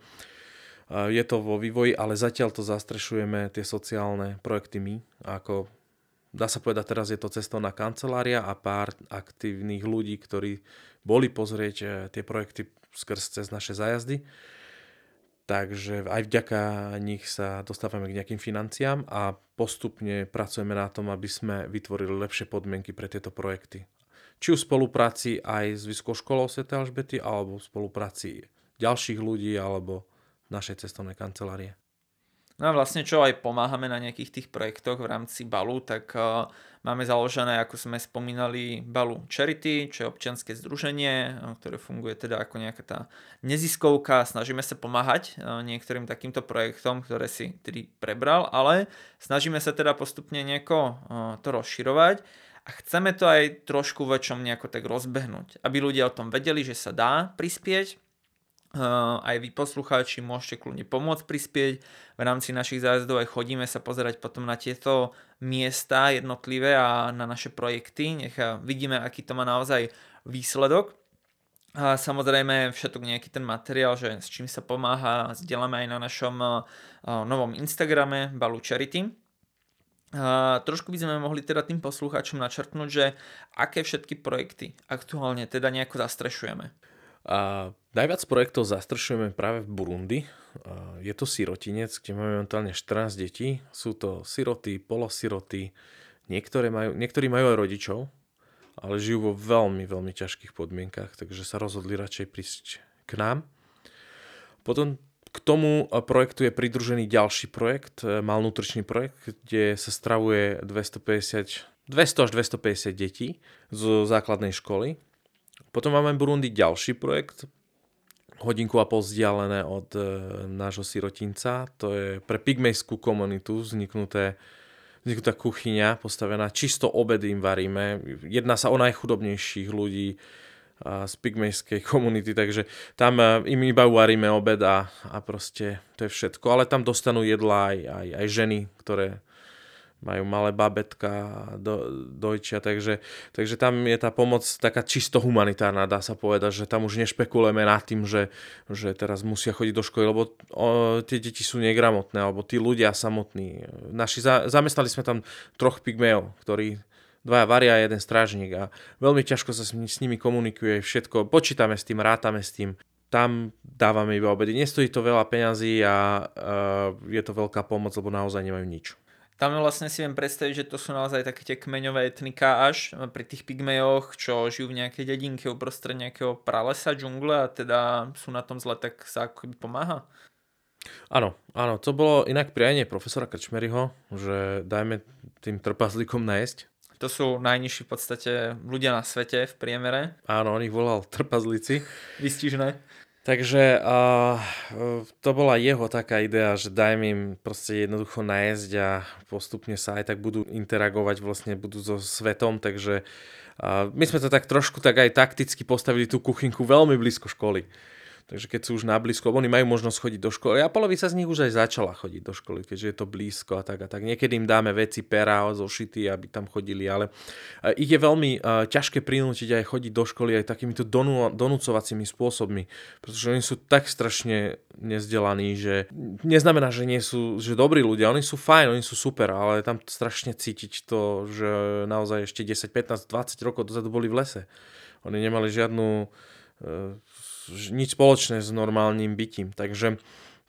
je to vo vývoji, ale zatiaľ to zastrešujeme tie sociálne projekty my, ako dá sa povedať, teraz je to cestovná kancelária a pár aktívnych ľudí, ktorí boli pozrieť e, tie projekty skrz cez naše zájazdy Takže aj vďaka nich sa dostávame k nejakým financiám a postupne pracujeme na tom, aby sme vytvorili lepšie podmienky pre tieto projekty. Či už v spolupráci aj s Vysokou školou Sv. Alžbety, alebo v spolupráci ďalších ľudí, alebo našej cestovnej kancelárie. No a vlastne čo aj pomáhame na nejakých tých projektoch v rámci Balu, tak uh, máme založené, ako sme spomínali, Balu Charity, čo je občianske združenie, uh, ktoré funguje teda ako nejaká tá neziskovka. Snažíme sa pomáhať uh, niektorým takýmto projektom, ktoré si tedy prebral, ale snažíme sa teda postupne nejako to rozširovať a chceme to aj trošku väčšom nejako tak rozbehnúť, aby ľudia o tom vedeli, že sa dá prispieť, aj vy poslucháči môžete kľudne pomôcť prispieť. V rámci našich zájazdov aj chodíme sa pozerať potom na tieto miesta jednotlivé a na naše projekty. Nech vidíme, aký to má naozaj výsledok. A samozrejme všetok nejaký ten materiál, že s čím sa pomáha, zdieľame aj na našom novom Instagrame Balu Charity. A trošku by sme mohli teda tým poslucháčom načrtnúť, že aké všetky projekty aktuálne teda nejako zastrešujeme. A najviac projektov zastršujeme práve v Burundi. A je to sirotinec, kde máme momentálne 14 detí. Sú to siroty, polosiroty, niektoré majú, niektorí majú aj rodičov, ale žijú vo veľmi, veľmi ťažkých podmienkach, takže sa rozhodli radšej prísť k nám. Potom k tomu projektu je pridružený ďalší projekt, e, malnutričný projekt, kde sa stravuje 250, 200 až 250 detí zo základnej školy potom máme Burundi ďalší projekt, hodinku a pol vzdialené od e, nášho sirotinca. To je pre pygmejskú komunitu vzniknuté vzniknutá kuchyňa postavená, čisto obedy im varíme. Jedná sa o najchudobnejších ľudí a, z pygmejskej komunity, takže tam e, im iba varíme obed a, a proste to je všetko. Ale tam dostanú jedla aj, aj, aj ženy, ktoré majú malé babetka, do, dojčia, takže, takže tam je tá pomoc taká čisto humanitárna, dá sa povedať, že tam už nešpekulujeme nad tým, že, že teraz musia chodiť do školy, lebo o, tie deti sú negramotné, alebo tí ľudia samotní. Naši, za, zamestnali sme tam troch pygmejov, ktorí dvaja varia a jeden strážnik a veľmi ťažko sa s, s nimi komunikuje všetko, počítame s tým, rátame s tým tam dávame iba obedy. Nestojí to veľa peňazí a uh, je to veľká pomoc, lebo naozaj nemajú nič. Tam vlastne si viem predstaviť, že to sú naozaj také tie kmeňové etnika až pri tých pygmejoch, čo žijú v nejakej dedinke uprostred nejakého pralesa, džungle a teda sú na tom zle, tak sa ako pomáha. Áno, áno, to bolo inak prianie profesora Krčmeryho, že dajme tým trpazlíkom najesť. To sú najnižší v podstate ľudia na svete v priemere. Áno, on ich volal trpazlíci. Vystižné. Takže uh, to bola jeho taká idea, že dajme im proste jednoducho najesť a postupne sa aj tak budú interagovať, vlastne budú so svetom, takže uh, my sme to tak trošku tak aj takticky postavili tú kuchynku veľmi blízko školy. Takže keď sú už na blízko, oni majú možnosť chodiť do školy. A polovica z nich už aj začala chodiť do školy, keďže je to blízko a tak a tak. Niekedy im dáme veci, pera, zošity, aby tam chodili, ale e, ich je veľmi uh, ťažké prinútiť aj chodiť do školy aj takýmito donú, donúcovacími spôsobmi, pretože oni sú tak strašne nezdelaní, že neznamená, že nie sú že dobrí ľudia, oni sú fajn, oni sú super, ale tam strašne cítiť to, že naozaj ešte 10, 15, 20 rokov dozadu boli v lese. Oni nemali žiadnu uh, nič spoločné s normálnym bytím. Takže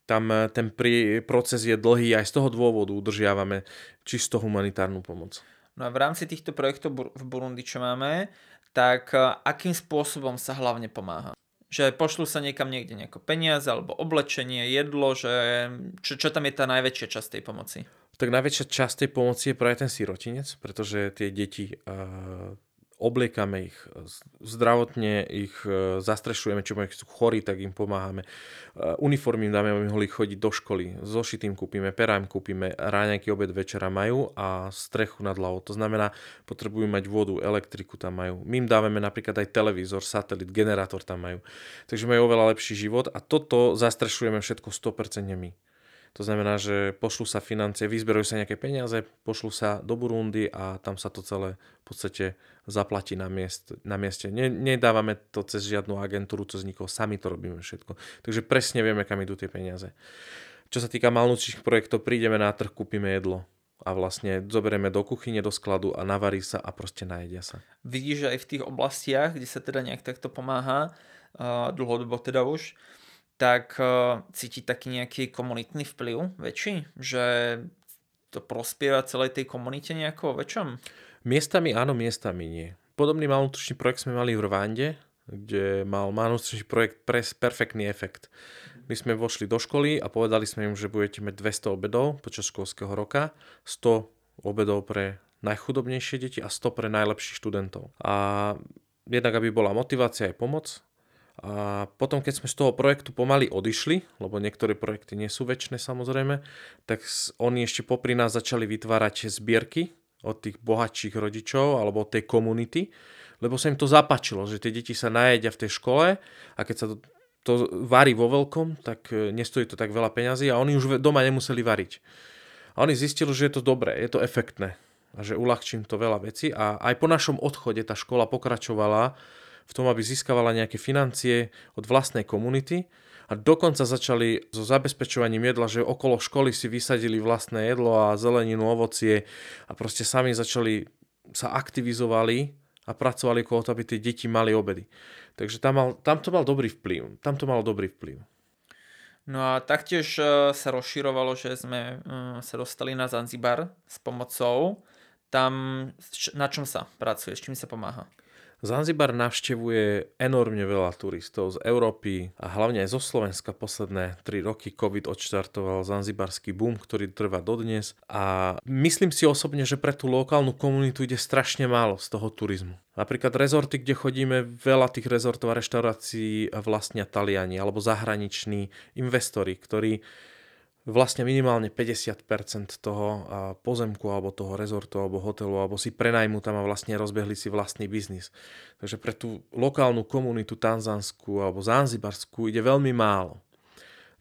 tam eh, ten pri, proces je dlhý aj z toho dôvodu udržiavame čisto humanitárnu pomoc. No a v rámci týchto projektov v Burundi, čo máme, tak eh, akým spôsobom sa hlavne pomáha? Že pošlú sa niekam niekde nejako peniaze alebo oblečenie, jedlo, že čo, čo tam je tá najväčšia časť tej pomoci? Tak najväčšia časť tej pomoci je práve ten sirotinec, pretože tie deti uh, obliekame ich, zdravotne ich e, zastrešujeme, čo majú sú chorí, tak im pomáhame. E, uniformy im dáme, aby mohli chodiť do školy. Zošitým kúpime, perám kúpime, ráňajky obed večera majú a strechu nad hlavou. To znamená, potrebujú mať vodu, elektriku tam majú. My im dávame napríklad aj televízor, satelit, generátor tam majú. Takže majú oveľa lepší život a toto zastrešujeme všetko 100% my. To znamená, že pošlu sa financie, vyzberujú sa nejaké peniaze, pošlu sa do Burundi a tam sa to celé v podstate zaplatí na, miest, na mieste. Ne, nedávame to cez žiadnu agentúru, cez nikoho, sami to robíme všetko. Takže presne vieme, kam idú tie peniaze. Čo sa týka malnúčich projektov, prídeme na trh, kúpime jedlo a vlastne zoberieme do kuchyne, do skladu a navarí sa a proste najedia sa. Vidíš, že aj v tých oblastiach, kde sa teda nejak takto pomáha, dlhodobo teda už, tak uh, cíti taký nejaký komunitný vplyv väčší? Že to prospieva celej tej komunite nejako väčšom? Miestami áno, miestami nie. Podobný malnutričný projekt sme mali v Rwande, kde mal malnutričný projekt pres perfektný efekt. My sme vošli do školy a povedali sme im, že budete mať 200 obedov počas školského roka, 100 obedov pre najchudobnejšie deti a 100 pre najlepších študentov. A jednak, aby bola motivácia aj pomoc. A potom, keď sme z toho projektu pomaly odišli, lebo niektoré projekty nie sú väčšie samozrejme, tak oni ešte popri nás začali vytvárať zbierky od tých bohatších rodičov alebo od tej komunity, lebo sa im to zapačilo, že tie deti sa najedia v tej škole a keď sa to, to varí vo veľkom, tak e, nestojí to tak veľa peňazí a oni už doma nemuseli variť. A oni zistili, že je to dobré, je to efektné a že uľahčím to veľa vecí a aj po našom odchode tá škola pokračovala v tom, aby získavala nejaké financie od vlastnej komunity a dokonca začali so zabezpečovaním jedla, že okolo školy si vysadili vlastné jedlo a zeleninu, ovocie a proste sami začali sa aktivizovali a pracovali okolo toho, aby tie deti mali obedy. Takže tam, mal, tam to mal dobrý vplyv. Tam to malo dobrý vplyv. No a taktiež e, sa rozširovalo, že sme e, sa dostali na Zanzibar s pomocou. Tam na čom sa pracuje, s čím sa pomáha? Zanzibar navštevuje enormne veľa turistov z Európy a hlavne aj zo Slovenska posledné 3 roky. COVID odštartoval zanzibarský boom, ktorý trvá dodnes a myslím si osobne, že pre tú lokálnu komunitu ide strašne málo z toho turizmu. Napríklad rezorty, kde chodíme, veľa tých rezortov a reštaurácií vlastnia Taliani alebo zahraniční investori, ktorí vlastne minimálne 50% toho pozemku alebo toho rezortu alebo hotelu alebo si prenajmu tam a vlastne rozbehli si vlastný biznis. Takže pre tú lokálnu komunitu tanzanskú alebo zanzibarskú ide veľmi málo.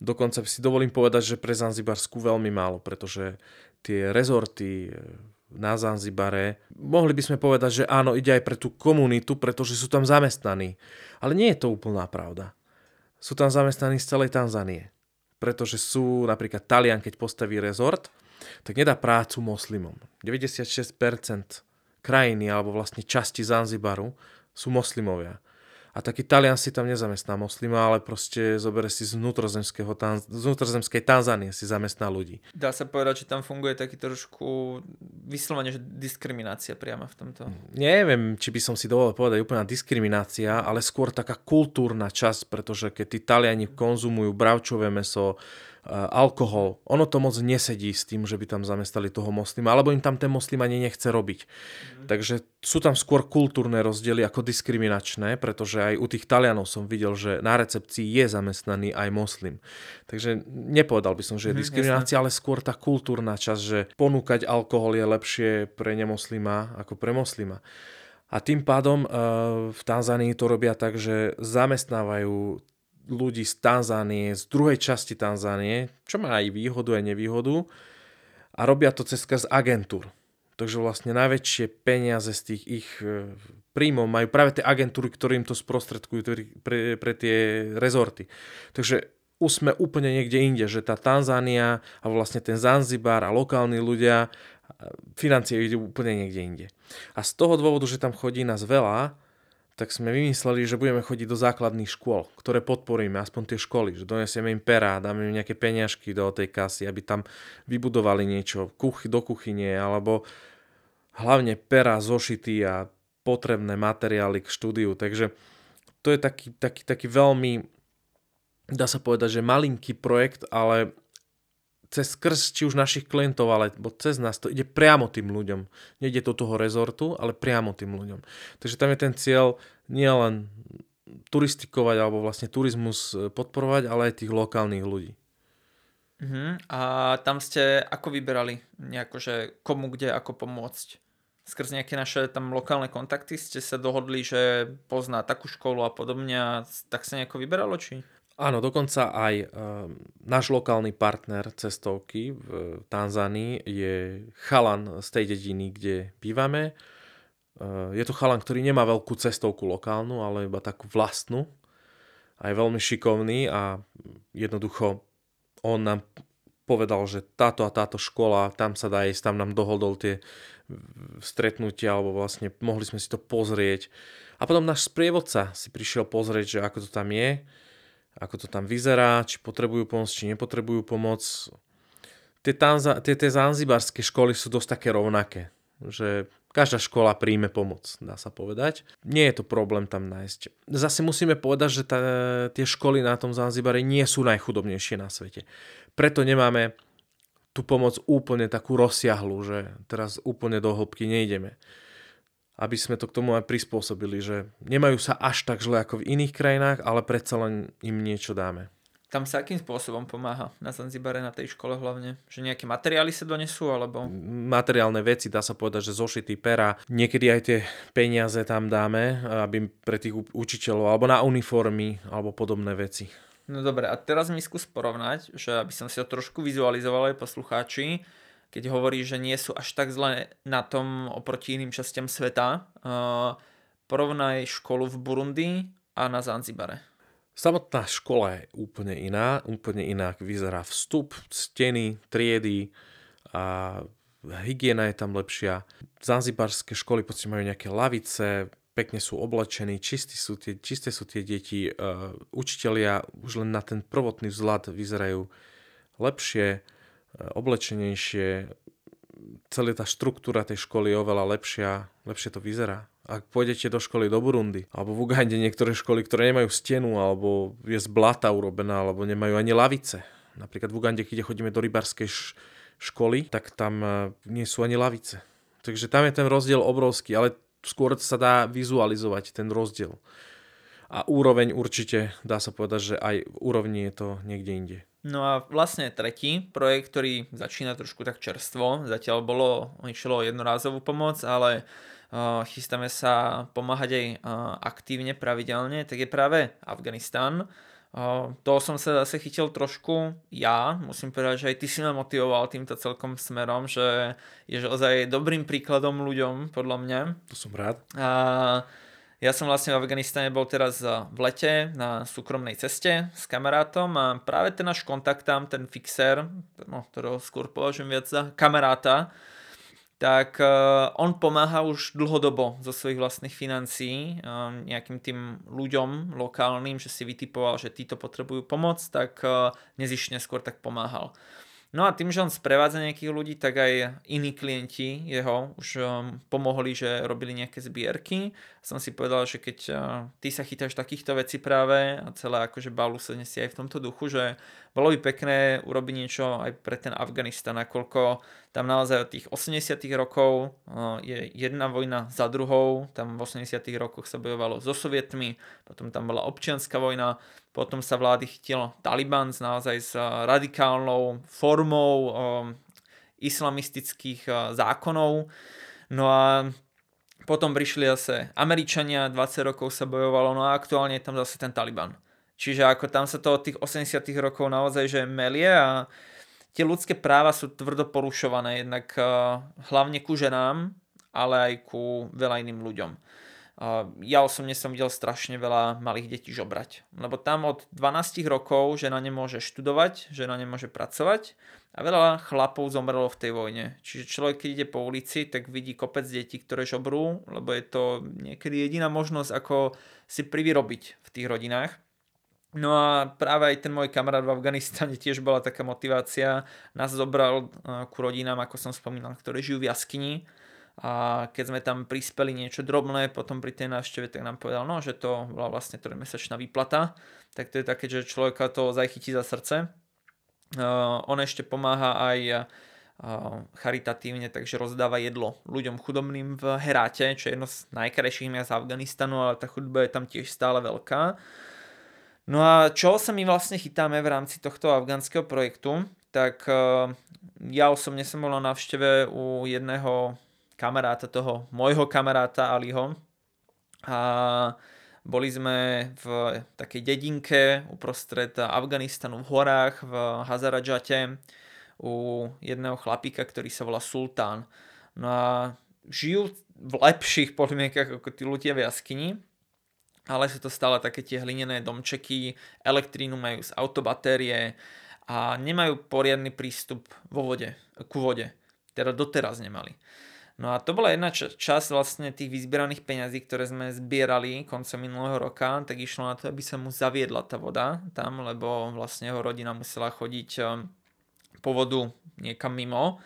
Dokonca si dovolím povedať, že pre Zanzibarsku veľmi málo, pretože tie rezorty e, na Zanzibare, mohli by sme povedať, že áno, ide aj pre tú komunitu, pretože sú tam zamestnaní. Ale nie je to úplná pravda. Sú tam zamestnaní z celej Tanzanie pretože sú napríklad Talian, keď postaví rezort, tak nedá prácu moslimom. 96% krajiny alebo vlastne časti Zanzibaru sú moslimovia. A taký Talian si tam nezamestná moslima, ale proste zobere si z, vnútrozemského, z vnútrozemskej Tanzánie si zamestná ľudí. Dá sa povedať, že tam funguje taký trošku vyslovene, že diskriminácia priama v tomto. Neviem, či by som si dovolil povedať úplná diskriminácia, ale skôr taká kultúrna časť, pretože keď tí Taliani konzumujú bravčové meso, alkohol. Ono to moc nesedí s tým, že by tam zamestali toho moslima, alebo im tam ten moslim ani nechce robiť. Mm. Takže sú tam skôr kultúrne rozdiely ako diskriminačné, pretože aj u tých Talianov som videl, že na recepcii je zamestnaný aj moslim. Takže nepovedal by som, že je mm, diskriminácia, jasne. ale skôr tá kultúrna časť, že ponúkať alkohol je lepšie pre nemoslima ako pre moslima. A tým pádom v Tanzánii to robia tak, že zamestnávajú ľudí z Tanzánie, z druhej časti Tanzánie, čo má aj výhodu, aj nevýhodu a robia to cez z agentúr. Takže vlastne najväčšie peniaze z tých ich e, príjmov majú práve tie agentúry, ktoré im to sprostredkujú pre, pre tie rezorty. Takže už sme úplne niekde inde, že tá Tanzánia a vlastne ten Zanzibar a lokálni ľudia, e, financie idú úplne niekde inde. A z toho dôvodu, že tam chodí nás veľa, tak sme vymysleli, že budeme chodiť do základných škôl, ktoré podporíme, aspoň tie školy, že donesieme im pera, dáme im nejaké peňažky do tej kasy, aby tam vybudovali niečo kuchy, do kuchyne, alebo hlavne pera, zošity a potrebné materiály k štúdiu. Takže to je taký, taký, taký veľmi, dá sa povedať, že malinký projekt, ale cez skrz či už našich klientov, alebo cez nás to ide priamo tým ľuďom. Nejde do toho rezortu, ale priamo tým ľuďom. Takže tam je ten cieľ nielen turistikovať alebo vlastne turizmus e, podporovať, ale aj tých lokálnych ľudí. Uh-huh. A tam ste ako vyberali nejako, že komu kde ako pomôcť? Skrz nejaké naše tam lokálne kontakty ste sa dohodli, že pozná takú školu a podobne tak sa nejako vyberalo, či? Áno, dokonca aj uh, náš lokálny partner cestovky v Tanzánii je chalan z tej dediny, kde bývame. Uh, je to chalan, ktorý nemá veľkú cestovku lokálnu, ale iba takú vlastnú. A je veľmi šikovný a jednoducho on nám povedal, že táto a táto škola, tam sa dá ísť, tam nám dohodol tie stretnutia, alebo vlastne mohli sme si to pozrieť. A potom náš sprievodca si prišiel pozrieť, že ako to tam je ako to tam vyzerá, či potrebujú pomoc, či nepotrebujú pomoc. Tie, tanza, tie, tie zanzibarské školy sú dosť také rovnaké, že každá škola príjme pomoc, dá sa povedať. Nie je to problém tam nájsť. Zase musíme povedať, že tá, tie školy na tom Zanzibare nie sú najchudobnejšie na svete. Preto nemáme tú pomoc úplne takú rozsiahlu, že teraz úplne do hĺbky nejdeme. Aby sme to k tomu aj prispôsobili, že nemajú sa až tak zle ako v iných krajinách, ale predsa len im niečo dáme. Tam sa akým spôsobom pomáha na Zanzibare, na tej škole hlavne? Že nejaké materiály sa donesú, alebo? Materiálne veci, dá sa povedať, že zošity pera. Niekedy aj tie peniaze tam dáme, aby pre tých učiteľov, alebo na uniformy, alebo podobné veci. No dobre, a teraz mi skús porovnať, že aby som si to trošku vizualizoval aj poslucháči, keď hovorí, že nie sú až tak zle na tom oproti iným častiam sveta. Uh, porovnaj školu v Burundi a na Zanzibare. Samotná škola je úplne iná, úplne inak vyzerá vstup, steny, triedy a hygiena je tam lepšia. Zanzibarské školy podstate majú nejaké lavice, pekne sú oblečení, čisté sú tie, čisté sú tie deti, uh, učitelia už len na ten prvotný vzhľad vyzerajú lepšie, oblečenejšie, celá tá štruktúra tej školy je oveľa lepšia, lepšie to vyzerá. Ak pôjdete do školy do Burundi, alebo v Ugande niektoré školy, ktoré nemajú stenu, alebo je z blata urobená, alebo nemajú ani lavice. Napríklad v Ugande, keď chodíme do rybarskej školy, tak tam e, nie sú ani lavice. Takže tam je ten rozdiel obrovský, ale skôr sa dá vizualizovať ten rozdiel. A úroveň určite, dá sa povedať, že aj v úrovni je to niekde inde. No a vlastne tretí projekt, ktorý začína trošku tak čerstvo, zatiaľ bolo, išlo o jednorázovú pomoc, ale chystáme sa pomáhať aj aktívne, pravidelne, tak je práve Afganistan. To som sa zase chytil trošku ja, musím povedať, že aj ty si ma motivoval týmto celkom smerom, že je ozaj dobrým príkladom ľuďom, podľa mňa. To som rád. A ja som vlastne v Afganistane bol teraz v lete na súkromnej ceste s kamarátom a práve ten náš kontakt tam, ten fixer, no, ktorého skôr považujem viac za kamaráta, tak uh, on pomáha už dlhodobo zo svojich vlastných financií uh, nejakým tým ľuďom lokálnym, že si vytipoval, že títo potrebujú pomoc, tak nezišne skôr tak pomáhal. No a tým, že on sprevádza nejakých ľudí, tak aj iní klienti jeho už um, pomohli, že robili nejaké zbierky. Som si povedal, že keď uh, ty sa chytáš takýchto vecí práve a celé akože balu sa nesie aj v tomto duchu, že bolo by pekné urobiť niečo aj pre ten Afganistan, nakoľko tam naozaj od tých 80 rokov uh, je jedna vojna za druhou, tam v 80 rokoch sa bojovalo so sovietmi, potom tam bola občianská vojna, potom sa vlády chytil Taliban s naozaj s radikálnou formou um, islamistických uh, zákonov. No a potom prišli zase Američania, 20 rokov sa bojovalo, no a aktuálne je tam zase ten Taliban. Čiže ako tam sa to od tých 80 rokov naozaj že melie a tie ľudské práva sú tvrdo porušované, jednak hlavne ku ženám, ale aj ku veľa iným ľuďom ja osobne som videl strašne veľa malých detí žobrať. Lebo tam od 12 rokov žena nemôže študovať, žena nemôže pracovať a veľa chlapov zomrelo v tej vojne. Čiže človek, keď ide po ulici, tak vidí kopec detí, ktoré žobrú, lebo je to niekedy jediná možnosť, ako si privyrobiť v tých rodinách. No a práve aj ten môj kamarát v Afganistane [LAUGHS] tiež bola taká motivácia. Nás zobral ku rodinám, ako som spomínal, ktoré žijú v jaskyni a keď sme tam prispeli niečo drobné potom pri tej návšteve, tak nám povedal, no, že to bola vlastne trojmesačná výplata, tak to je také, že človeka to zachytí za srdce. Uh, on ešte pomáha aj uh, charitatívne, takže rozdáva jedlo ľuďom chudobným v Heráte, čo je jedno z najkrajších miest Afganistanu, ale tá chudba je tam tiež stále veľká. No a čo sa my vlastne chytáme v rámci tohto afgánskeho projektu, tak ja osobne som bol na návšteve u jedného kamaráta toho, môjho kamaráta Aliho. A boli sme v takej dedinke uprostred Afganistanu v horách v Hazaradžate u jedného chlapíka, ktorý sa volá Sultán. No a žijú v lepších podmienkach ako tí ľudia v jaskyni, ale sú to stále také tie hlinené domčeky, elektrínu majú z autobatérie a nemajú poriadny prístup vo vode, ku vode. Teda doteraz nemali. No a to bola jedna časť vlastne tých vyzbieraných peňazí, ktoré sme zbierali koncom minulého roka, tak išlo na to, aby sa mu zaviedla tá voda tam, lebo vlastne jeho rodina musela chodiť um, po vodu niekam mimo.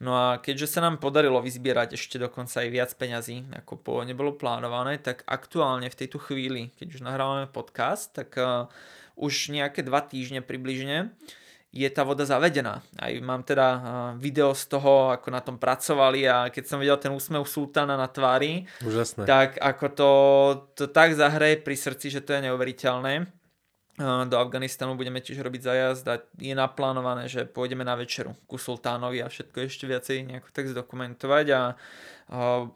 No a keďže sa nám podarilo vyzbierať ešte dokonca aj viac peňazí, ako pôvodne bolo plánované, tak aktuálne v tejto chvíli, keď už nahrávame podcast, tak uh, už nejaké dva týždne približne je tá voda zavedená. Aj mám teda uh, video z toho, ako na tom pracovali a keď som videl ten úsmev sultána na tvári, Úžasné. tak ako to, to tak zahreje pri srdci, že to je neuveriteľné do Afganistanu budeme tiež robiť zajazd a je naplánované, že pôjdeme na večeru ku sultánovi a všetko ešte viacej nejako tak zdokumentovať. A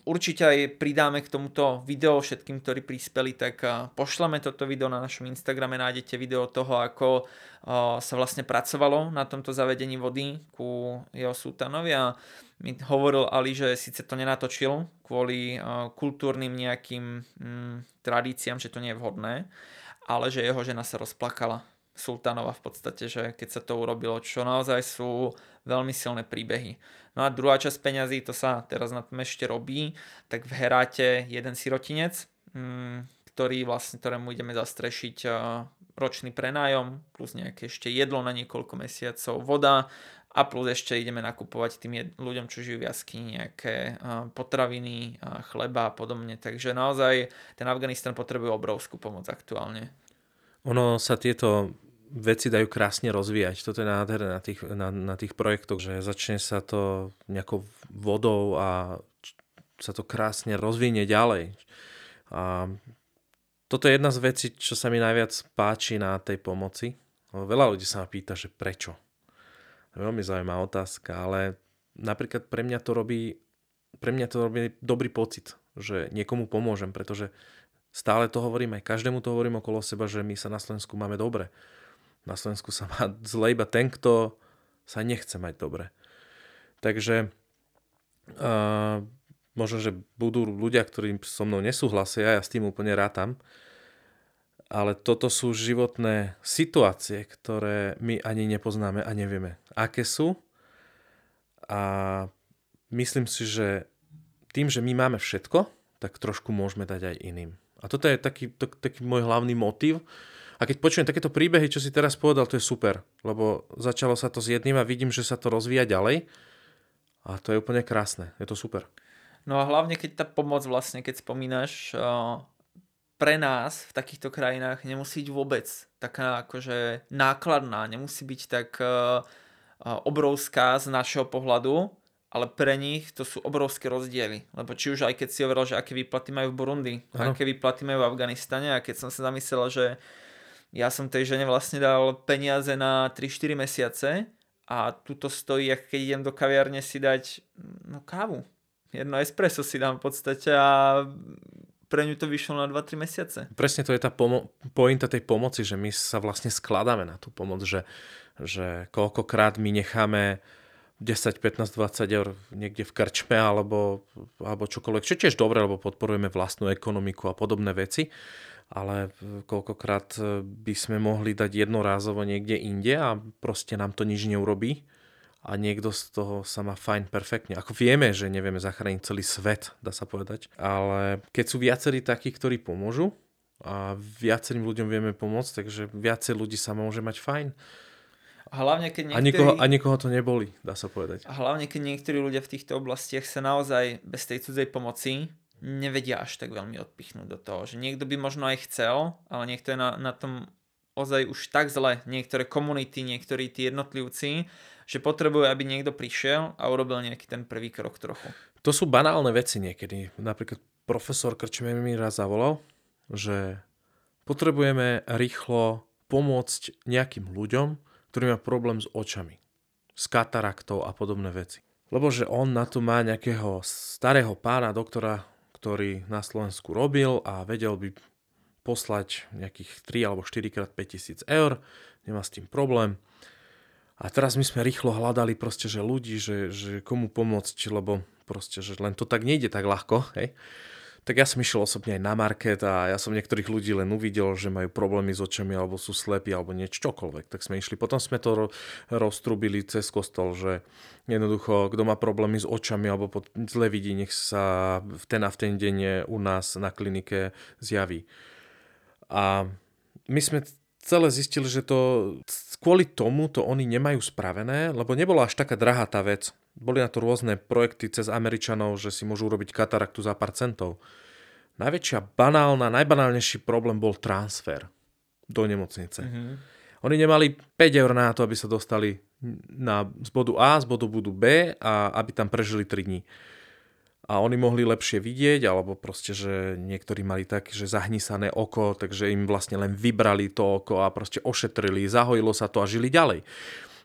určite aj pridáme k tomuto video všetkým, ktorí prispeli, tak pošleme toto video na našom Instagrame, nájdete video toho, ako sa vlastne pracovalo na tomto zavedení vody ku jeho sultánovi. A mi hovoril Ali, že síce to nenatočil kvôli kultúrnym nejakým mm, tradíciám, že to nie je vhodné, ale že jeho žena sa rozplakala. Sultánova v podstate, že keď sa to urobilo, čo naozaj sú veľmi silné príbehy. No a druhá časť peňazí, to sa teraz na tom ešte robí, tak v Heráte jeden sirotinec, mm, ktorý vlastne, ktorému ideme zastrešiť ročný prenájom, plus nejaké ešte jedlo na niekoľko mesiacov, voda a plus ešte ideme nakupovať tým ľuďom, čo žijú v jaskyni, nejaké potraviny, chleba a podobne. Takže naozaj ten Afganistan potrebuje obrovskú pomoc aktuálne. Ono sa tieto veci dajú krásne rozvíjať. Toto je nádherné na tých, na, na tých projektoch, že začne sa to nejakou vodou a sa to krásne rozvinie ďalej. A toto je jedna z vecí, čo sa mi najviac páči na tej pomoci. Veľa ľudí sa ma pýta, že prečo Veľmi zaujímavá otázka, ale napríklad pre mňa to robí, pre mňa to robí dobrý pocit, že niekomu pomôžem, pretože stále to hovorím, aj každému to hovorím okolo seba, že my sa na Slovensku máme dobre. Na Slovensku sa má [LAUGHS] zle iba ten, kto sa nechce mať dobre. Takže uh, možno, že budú ľudia, ktorí so mnou nesúhlasia, ja s tým úplne rátam, ale toto sú životné situácie, ktoré my ani nepoznáme a nevieme, aké sú. A myslím si, že tým, že my máme všetko, tak trošku môžeme dať aj iným. A toto je taký, to, taký môj hlavný motiv. A keď počujem takéto príbehy, čo si teraz povedal, to je super, lebo začalo sa to s jedným a vidím, že sa to rozvíja ďalej. A to je úplne krásne, je to super. No a hlavne, keď tá pomoc vlastne, keď spomínaš, pre nás v takýchto krajinách nemusí byť vôbec taká akože nákladná, nemusí byť tak uh, obrovská z našeho pohľadu, ale pre nich to sú obrovské rozdiely. Lebo či už aj keď si hovoril, že aké výplaty majú v Burundi, ano. aké výplaty majú v Afganistane a keď som sa zamyslel, že ja som tej žene vlastne dal peniaze na 3-4 mesiace a tuto stojí, ak keď idem do kaviarne si dať no kávu. Jedno espresso si dám v podstate a pre ňu to vyšlo na 2-3 mesiace. Presne to je tá pomo- pointa tej pomoci, že my sa vlastne skladáme na tú pomoc, že, že koľkokrát my necháme 10, 15, 20 eur niekde v krčme alebo, alebo čokoľvek, čo tiež dobre, lebo podporujeme vlastnú ekonomiku a podobné veci, ale koľkokrát by sme mohli dať jednorázovo niekde inde a proste nám to nič neurobí a niekto z toho sa má fajn perfektne. Ako vieme, že nevieme zachrániť celý svet, dá sa povedať, ale keď sú viacerí takí, ktorí pomôžu a viacerým ľuďom vieme pomôcť, takže viacej ľudí sa môže mať fajn. A hlavne, keď niektorí... a, nikoho, a nikoho to neboli, dá sa povedať. A hlavne, keď niektorí ľudia v týchto oblastiach sa naozaj bez tej cudzej pomoci nevedia až tak veľmi odpichnúť do toho. Že niekto by možno aj chcel, ale niekto je na, na tom ozaj už tak zle. Niektoré komunity, niektorí tí jednotlivci že potrebuje, aby niekto prišiel a urobil nejaký ten prvý krok trochu. To sú banálne veci niekedy. Napríklad profesor Krčme mi raz zavolal, že potrebujeme rýchlo pomôcť nejakým ľuďom, ktorí majú problém s očami, s kataraktou a podobné veci. Lebo že on na to má nejakého starého pána doktora, ktorý na Slovensku robil a vedel by poslať nejakých 3 alebo 4 krát 5000 eur, nemá s tým problém. A teraz my sme rýchlo hľadali proste, že ľudí, že, že komu pomôcť, lebo proste, že len to tak nejde tak ľahko, hej. Tak ja som išiel osobne aj na market a ja som niektorých ľudí len uvidel, že majú problémy s očami alebo sú slepí alebo niečo čokoľvek. Tak sme išli. Potom sme to ro- roztrubili cez kostol, že jednoducho, kto má problémy s očami alebo pod, zle vidí, nech sa v ten a v ten deň u nás na klinike zjaví. A my sme celé zistili, že to kvôli tomu to oni nemajú spravené, lebo nebola až taká drahá tá vec. boli na to rôzne projekty cez Američanov, že si môžu urobiť kataraktu za pár centov. Najväčšia banálna, najbanálnejší problém bol transfer do nemocnice. Mm-hmm. Oni nemali 5 eur na to, aby sa dostali na, z bodu A, z bodu bodu B a aby tam prežili 3 dní. A oni mohli lepšie vidieť, alebo proste, že niektorí mali tak, že zahnisané oko, takže im vlastne len vybrali to oko a proste ošetrili, zahojilo sa to a žili ďalej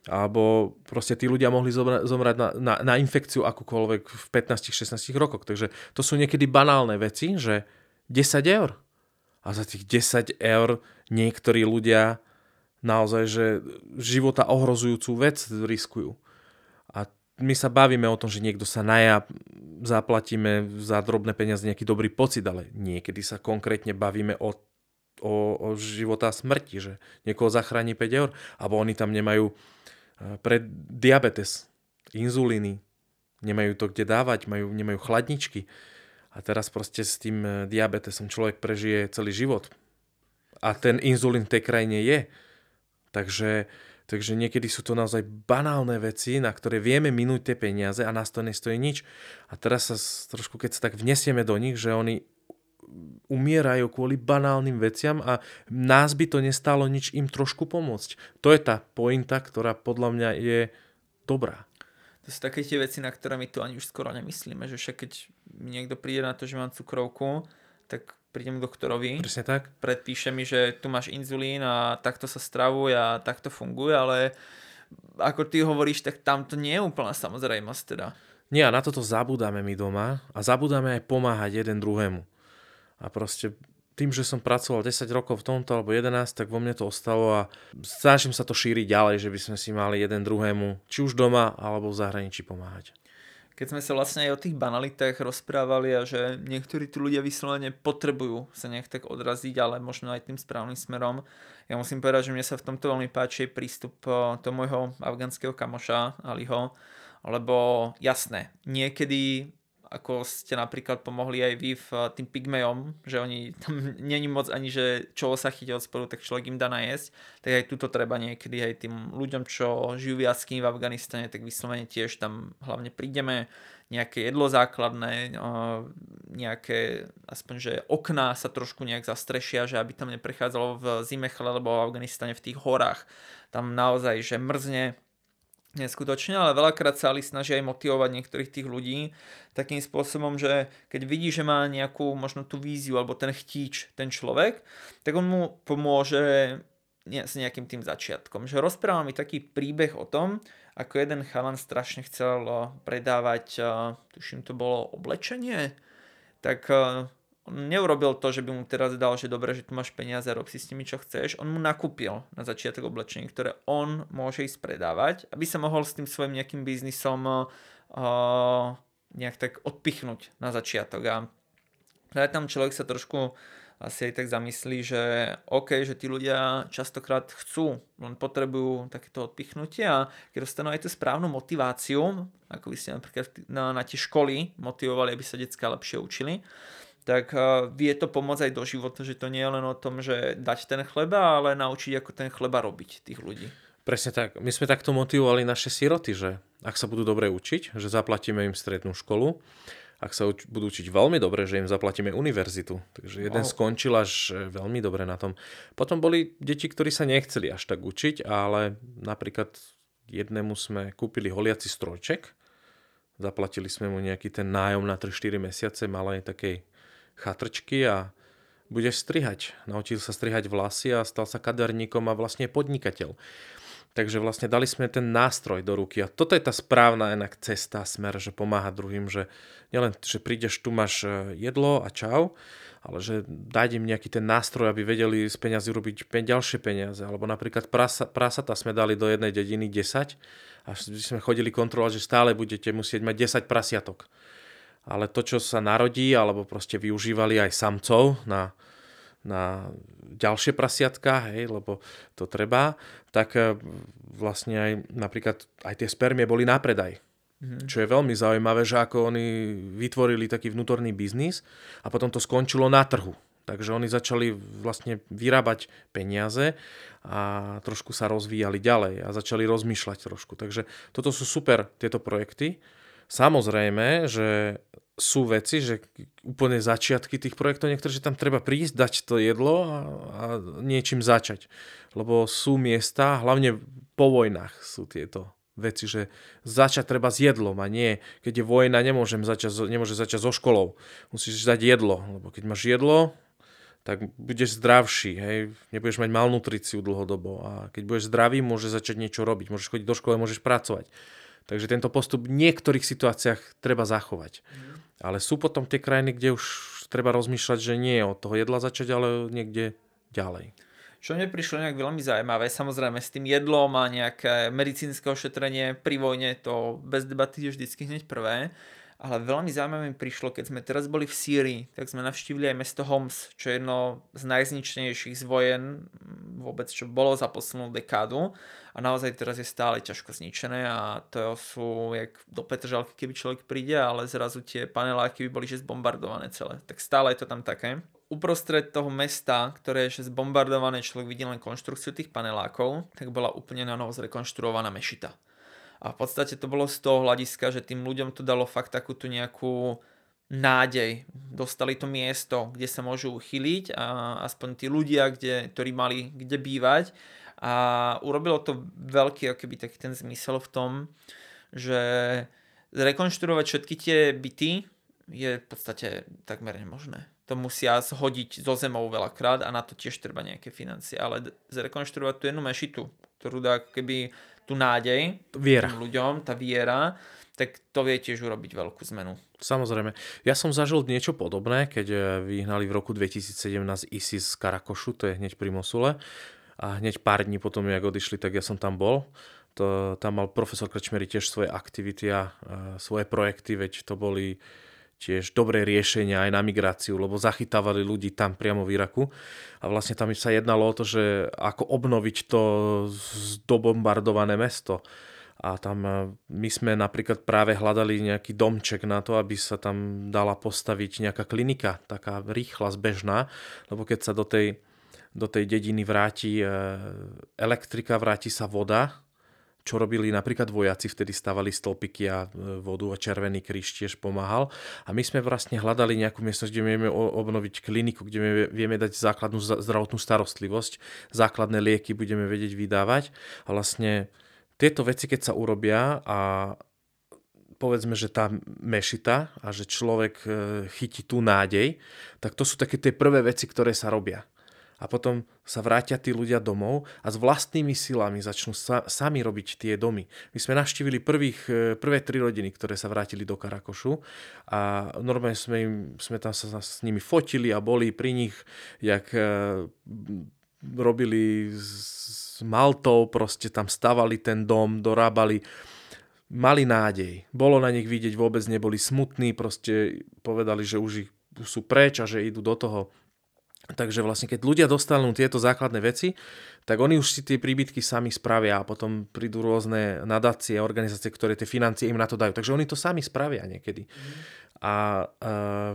alebo proste tí ľudia mohli zomrať na, na, na infekciu akúkoľvek v 15-16 rokoch. Takže to sú niekedy banálne veci, že 10 eur. A za tých 10 eur niektorí ľudia naozaj, že života ohrozujúcu vec riskujú. A my sa bavíme o tom, že niekto sa naja, zaplatíme za drobné peniaze nejaký dobrý pocit, ale niekedy sa konkrétne bavíme o, o, o života a smrti, že niekoho zachráni 5 eur, alebo oni tam nemajú pre diabetes, inzulíny, nemajú to kde dávať, majú, nemajú chladničky. A teraz proste s tým e, diabetesom človek prežije celý život. A ten inzulín v tej krajine je. Takže, takže niekedy sú to naozaj banálne veci, na ktoré vieme minúť tie peniaze a nás to nestojí nič. A teraz sa trošku, keď sa tak vnesieme do nich, že oni umierajú kvôli banálnym veciam a nás by to nestalo nič im trošku pomôcť. To je tá pointa, ktorá podľa mňa je dobrá. To sú také tie veci, na ktoré my tu ani už skoro nemyslíme, že však keď niekto príde na to, že mám cukrovku, tak prídem k doktorovi. Presne tak. Predpíše mi, že tu máš inzulín a takto sa stravuje a takto funguje, ale ako ty hovoríš, tak tam to nie je úplná samozrejmosť teda. Nie, a na toto zabudáme my doma a zabudáme aj pomáhať jeden druhému. A proste tým, že som pracoval 10 rokov v tomto alebo 11, tak vo mne to ostalo a snažím sa to šíriť ďalej, že by sme si mali jeden druhému, či už doma alebo v zahraničí pomáhať. Keď sme sa vlastne aj o tých banalitách rozprávali a že niektorí tu ľudia vyslovene potrebujú sa nejak tak odraziť, ale možno aj tým správnym smerom. Ja musím povedať, že mne sa v tomto veľmi páči prístup eh, toho môjho afgánskeho kamoša Aliho, lebo jasné, niekedy ako ste napríklad pomohli aj vy v eh, tým pygmejom, že oni tam [LAUGHS] není moc ani, že čo sa chytia od spodu, tak človek im dá najesť, tak aj tuto treba niekedy aj tým ľuďom, čo žijú viac v Afganistane, tak vyslovene tiež tam hlavne prídeme, nejaké jedlo základné, eh, nejaké, aspoň že okná sa trošku nejak zastrešia, že aby tam neprechádzalo v zime chle, lebo v Afganistane v tých horách tam naozaj, že mrzne, neskutočne, ale veľakrát sa Ali snaží aj motivovať niektorých tých ľudí takým spôsobom, že keď vidí, že má nejakú možno tú víziu alebo ten chtíč, ten človek, tak on mu pomôže s nejakým tým začiatkom. Že rozpráva mi taký príbeh o tom, ako jeden chalan strašne chcel predávať, tuším to bolo oblečenie, tak on neurobil to, že by mu teraz dal, že dobre, že tu máš peniaze, rob si s nimi čo chceš. On mu nakúpil na začiatok oblečenie, ktoré on môže ísť predávať, aby sa mohol s tým svojim nejakým biznisom uh, nejak tak odpichnúť na začiatok. A aj tam človek sa trošku asi aj tak zamyslí, že OK, že tí ľudia častokrát chcú, len potrebujú takéto odpichnutie a keď dostanú aj tú správnu motiváciu, ako by ste napríklad na, na tie školy motivovali, aby sa detská lepšie učili, tak uh, vie to pomôcť aj do života, že to nie je len o tom, že dať ten chleba, ale naučiť, ako ten chleba robiť tých ľudí. Presne tak. My sme takto motivovali naše siroty, že ak sa budú dobre učiť, že zaplatíme im strednú školu, ak sa uč- budú učiť veľmi dobre, že im zaplatíme univerzitu. Takže jeden wow. skončil až e, veľmi dobre na tom. Potom boli deti, ktorí sa nechceli až tak učiť, ale napríklad jednému sme kúpili holiaci strojček, zaplatili sme mu nejaký ten nájom na 3-4 mesiace malej takej chatrčky a budeš strihať. Naučil sa strihať vlasy a stal sa kaderníkom a vlastne podnikateľ. Takže vlastne dali sme ten nástroj do ruky a toto je tá správna enak cesta, smer, že pomáha druhým, že nielen, že prídeš, tu máš e, jedlo a čau, ale že daj im nejaký ten nástroj, aby vedeli z peňazí robiť ďalšie peniaze. Alebo napríklad prasa, prasata sme dali do jednej dediny 10 a sme chodili kontrolovať, že stále budete musieť mať 10 prasiatok ale to, čo sa narodí, alebo proste využívali aj samcov na, na ďalšie prasiatka, hej, lebo to treba, tak e, vlastne aj napríklad aj tie spermie boli na predaj. Mm-hmm. Čo je veľmi zaujímavé, že ako oni vytvorili taký vnútorný biznis a potom to skončilo na trhu. Takže oni začali vlastne vyrábať peniaze a trošku sa rozvíjali ďalej a začali rozmýšľať trošku. Takže toto sú super tieto projekty. Samozrejme, že sú veci, že úplne začiatky tých projektov, niektoré, že tam treba prísť, dať to jedlo a, a niečím začať. Lebo sú miesta, hlavne po vojnách sú tieto veci, že začať treba s jedlom a nie, keď je vojna, nemôžem začať, nemôže začať so školou. Musíš dať jedlo, lebo keď máš jedlo, tak budeš zdravší, hej, nebudeš mať malnutriciu dlhodobo a keď budeš zdravý, môžeš začať niečo robiť, môžeš chodiť do školy, môžeš pracovať. Takže tento postup v niektorých situáciách treba zachovať. Mm. Ale sú potom tie krajiny, kde už treba rozmýšľať, že nie od toho jedla začať, ale niekde ďalej. Čo mne prišlo nejak veľmi zaujímavé, samozrejme s tým jedlom a nejaké medicínske ošetrenie pri vojne, to bez debaty je vždycky hneď prvé ale veľmi zaujímavé mi prišlo, keď sme teraz boli v Sýrii, tak sme navštívili aj mesto Homs, čo je jedno z najzničnejších z vojen vôbec, čo bolo za poslednú dekádu a naozaj teraz je stále ťažko zničené a to sú jak do Petržalky, keby človek príde, ale zrazu tie paneláky by boli že zbombardované celé. Tak stále je to tam také. Uprostred toho mesta, ktoré je že zbombardované, človek vidí len konštrukciu tých panelákov, tak bola úplne na novo zrekonštruovaná mešita. A v podstate to bolo z toho hľadiska, že tým ľuďom to dalo fakt takú tú nejakú nádej. Dostali to miesto, kde sa môžu uchyliť a aspoň tí ľudia, kde, ktorí mali kde bývať. A urobilo to veľký akoby taký ten zmysel v tom, že zrekonštruovať všetky tie byty je v podstate takmer nemožné. To musia zhodiť zo zemou veľakrát a na to tiež treba nejaké financie. Ale zrekonštruovať tú jednu mešitu, ktorú dá keby tú nádej viera. tým ľuďom, tá viera, tak to vie tiež urobiť veľkú zmenu. Samozrejme. Ja som zažil niečo podobné, keď eh, vyhnali v roku 2017 ISIS z Karakošu, to je hneď pri Mosule. A hneď pár dní potom, jak odišli, tak ja som tam bol. To, tam mal profesor Krčmery tiež svoje aktivity a, a svoje projekty, veď to boli tiež dobré riešenia aj na migráciu, lebo zachytávali ľudí tam priamo v Iraku. A vlastne tam sa jednalo o to, že ako obnoviť to dobombardované mesto. A tam e, my sme napríklad práve hľadali nejaký domček na to, aby sa tam dala postaviť nejaká klinika, taká rýchla, zbežná, lebo keď sa do tej, do tej dediny vráti e, elektrika, vráti sa voda, čo robili napríklad vojaci, vtedy stavali stĺpiky a e, vodu a Červený kríž tiež pomáhal. A my sme vlastne hľadali nejakú miestnosť, kde vieme obnoviť kliniku, kde vieme dať základnú zdravotnú starostlivosť, základné lieky budeme vedieť vydávať. A vlastne tieto veci, keď sa urobia a povedzme, že tá mešita a že človek e, chytí tú nádej, tak to sú také tie prvé veci, ktoré sa robia a potom sa vrátia tí ľudia domov a s vlastnými silami začnú sa, sami robiť tie domy. My sme navštívili prvých, e, prvé tri rodiny, ktoré sa vrátili do Karakošu a normálne sme, im, sme tam sa s nimi fotili a boli pri nich, jak e, robili s Maltou, proste tam stavali ten dom, dorábali mali nádej. Bolo na nich vidieť, vôbec neboli smutní, proste povedali, že už sú preč a že idú do toho Takže vlastne keď ľudia dostanú tieto základné veci, tak oni už si tie príbytky sami spravia a potom prídu rôzne nadácie, organizácie, ktoré tie financie im na to dajú. Takže oni to sami spravia niekedy. Mm. A uh,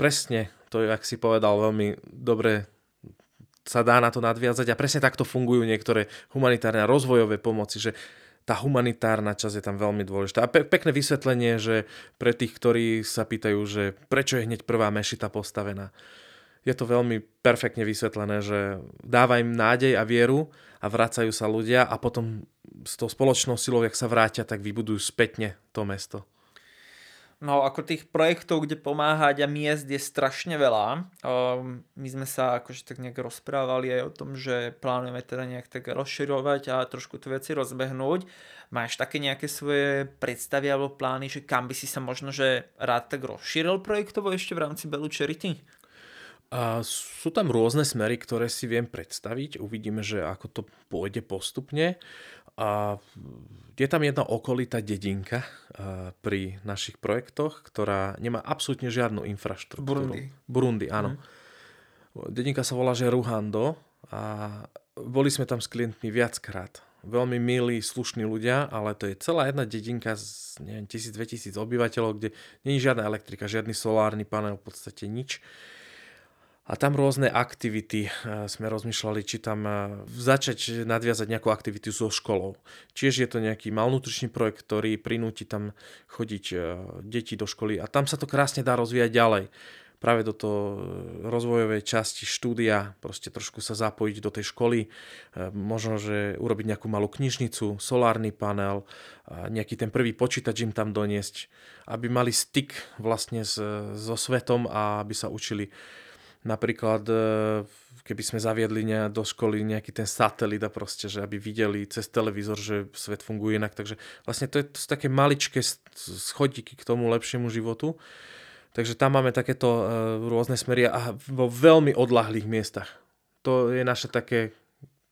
presne, to je, ak si povedal, veľmi dobre sa dá na to nadviazať a presne takto fungujú niektoré humanitárne a rozvojové pomoci, že tá humanitárna časť je tam veľmi dôležitá. A pe- pekné vysvetlenie, že pre tých, ktorí sa pýtajú, že prečo je hneď prvá mešita postavená je to veľmi perfektne vysvetlené, že dáva im nádej a vieru a vracajú sa ľudia a potom s tou spoločnou silou, jak sa vrátia, tak vybudujú spätne to mesto. No ako tých projektov, kde pomáhať a miest je strašne veľa. Um, my sme sa akože tak nejak rozprávali aj o tom, že plánujeme teda nejak tak rozširovať a trošku tu veci rozbehnúť. Máš také nejaké svoje predstavy alebo plány, že kam by si sa možno že rád tak rozšíril projektovo ešte v rámci Belu Charity? A sú tam rôzne smery, ktoré si viem predstaviť. Uvidíme, že ako to pôjde postupne. A je tam jedna okolitá dedinka pri našich projektoch, ktorá nemá absolútne žiadnu infraštruktúru. Burundi. Burundi, áno. Mm. Dedinka sa volá, že Ruhando a boli sme tam s klientmi viackrát. Veľmi milí, slušní ľudia, ale to je celá jedna dedinka z neviem, 1000-2000 obyvateľov, kde je žiadna elektrika, žiadny solárny panel, v podstate nič A tam rôzne aktivity sme rozmýšľali, či tam začať nadviazať nejakú aktivitu so školou. Čiže je to nejaký malnutričný projekt, ktorý prinúti tam chodiť deti do školy a tam sa to krásne dá rozvíjať ďalej práve do toho rozvojovej časti štúdia, proste trošku sa zapojiť do tej školy, možno, že urobiť nejakú malú knižnicu, solárny panel, nejaký ten prvý počítač im tam doniesť, aby mali styk vlastne so svetom a aby sa učili napríklad e, keby sme zaviedli do školy nejaký ten satelit a proste, že aby videli cez televízor, že svet funguje inak. Takže vlastne to, je, to také maličké schodíky k tomu lepšiemu životu. Takže tam máme takéto uh, rôzne smery a vo veľmi odlahlých miestach. To je naše také,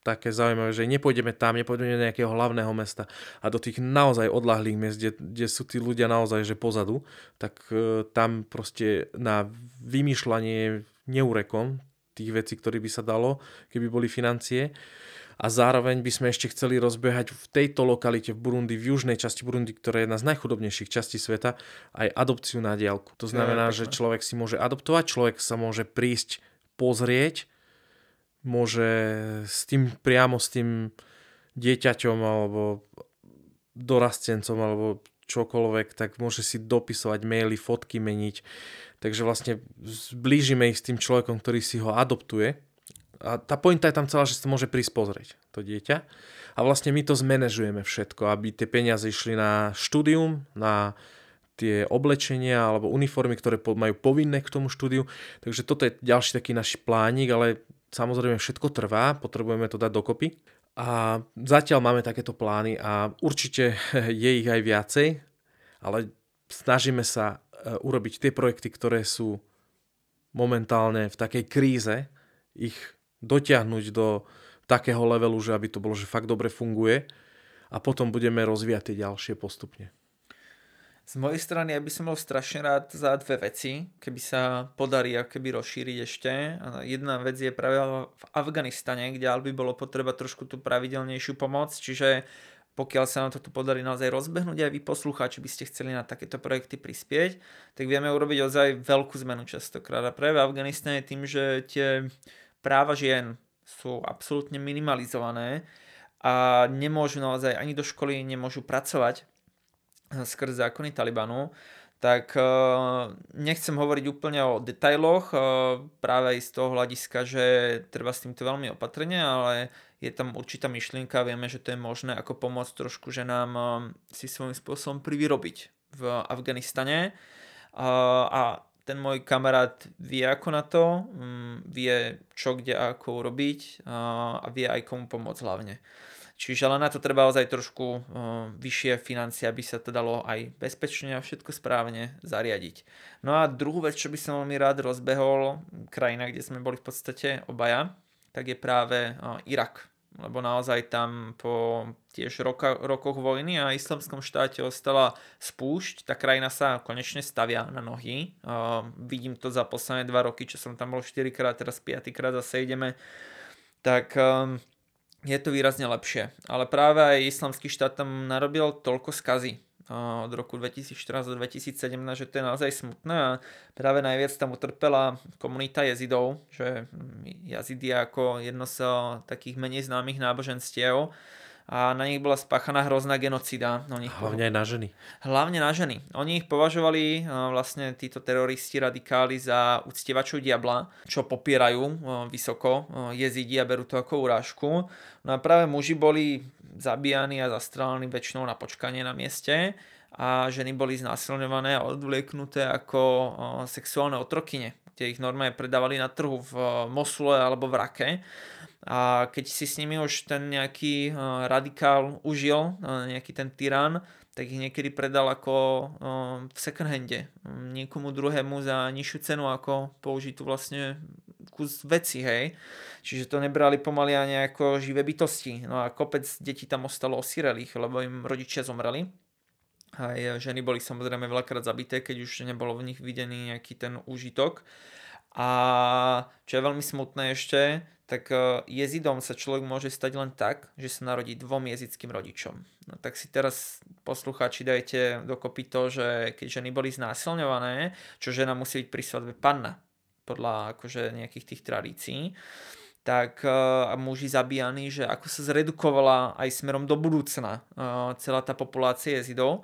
také zaujímavé, že nepôjdeme tam, nepôjdeme do nejakého hlavného mesta a do tých naozaj odlahlých miest, kde, kde sú tí ľudia naozaj že pozadu, tak uh, tam proste na vymýšľanie neurekom tých vecí, ktoré by sa dalo, keby boli financie a zároveň by sme ešte chceli rozbehať v tejto lokalite v Burundi, v južnej časti Burundi, ktorá je jedna z najchudobnejších častí sveta, aj adopciu na diálku. To znamená, že človek si môže adoptovať, človek sa môže prísť pozrieť, môže s tým priamo s tým dieťaťom alebo dorastencom alebo čokoľvek, tak môže si dopisovať maily, fotky meniť. Takže vlastne zblížime ich s tým človekom, ktorý si ho adoptuje a tá pointa je tam celá, že sa môže prísť pozrieť to dieťa. A vlastne my to zmanéžujeme všetko, aby tie peniaze išli na štúdium, na tie oblečenia alebo uniformy, ktoré majú povinné k tomu štúdiu. Takže toto je ďalší taký náš plánik, ale samozrejme všetko trvá, potrebujeme to dať dokopy. A zatiaľ máme takéto plány a určite je ich aj viacej, ale snažíme sa urobiť tie projekty, ktoré sú momentálne v takej kríze, ich dotiahnuť do takého levelu, že aby to bolo, že fakt dobre funguje a potom budeme rozvíjať tie ďalšie postupne. Z mojej strany ja by som bol strašne rád za dve veci, keby sa podarí keby rozšíriť ešte. Jedna vec je práve v Afganistane, kde by bolo potreba trošku tú pravidelnejšiu pomoc, čiže pokiaľ sa nám to podarí naozaj rozbehnúť aj vy poslucháči by ste chceli na takéto projekty prispieť, tak vieme urobiť ozaj veľkú zmenu častokrát. A práve v Afganistane tým, že tie práva žien sú absolútne minimalizované a nemôžu naozaj ani do školy, nemôžu pracovať eh, skrz zákony Talibanu, tak eh, nechcem hovoriť úplne o detailoch, eh, práve aj z toho hľadiska, že treba s týmto veľmi opatrne, ale je tam určitá myšlienka, vieme, že to je možné ako pomôcť trošku ženám si svojím spôsobom privyrobiť v Afganistane. A ten môj kamarát vie ako na to, mm, vie čo kde ako urobiť a vie aj komu pomôcť hlavne. Čiže ale na to treba ozaj trošku vyššie financie, aby sa to dalo aj bezpečne a všetko správne zariadiť. No a druhú vec, čo by som veľmi rád rozbehol, krajina, kde sme boli v podstate obaja, tak je práve Irak lebo naozaj tam po tiež roka, rokoch vojny a islamskom štáte ostala spúšť. Tá krajina sa konečne stavia na nohy. Uh, vidím to za posledné dva roky, čo som tam bol 4 krát, teraz 5 krát zase ideme. Tak um, je to výrazne lepšie. Ale práve aj islamský štát tam narobil toľko skazy od roku 2014 do 2017, že to je naozaj smutné a práve najviac tam utrpela komunita jezidov, že jazidi ako jedno z takých menej známych náboženstiev a na nich bola spáchaná hrozná genocida. No, nich Hlavne aj na ženy. Hlavne na ženy. Oni ich považovali vlastne títo teroristi radikáli za uctievačov diabla, čo popierajú vysoko jezidi a berú to ako urážku. No a práve muži boli zabíjani a zastrelení väčšinou na počkanie na mieste a ženy boli znásilňované a odvlieknuté ako sexuálne otrokyne, kde ich normálne predávali na trhu v Mosule alebo v Rake a keď si s nimi už ten nejaký uh, radikál užil, uh, nejaký ten tyran, tak ich niekedy predal ako uh, v second hande niekomu druhému za nižšiu cenu ako použitú vlastne kus veci, hej. Čiže to nebrali pomaly ani ako živé bytosti. No a kopec detí tam ostalo osirelých, lebo im rodičia zomreli. Aj ženy boli samozrejme veľakrát zabité, keď už nebolo v nich videný nejaký ten úžitok. A čo je veľmi smutné ešte, tak e, jezidom sa človek môže stať len tak, že sa narodí dvom jezickým rodičom. No tak si teraz poslucháči dajte dokopy to, že keď ženy boli znásilňované, čo žena musí byť pri svadbe panna. podľa akože nejakých tých tradícií tak uh, muži zabíjani, že ako sa zredukovala aj smerom do budúcna uh, celá tá populácia jezidov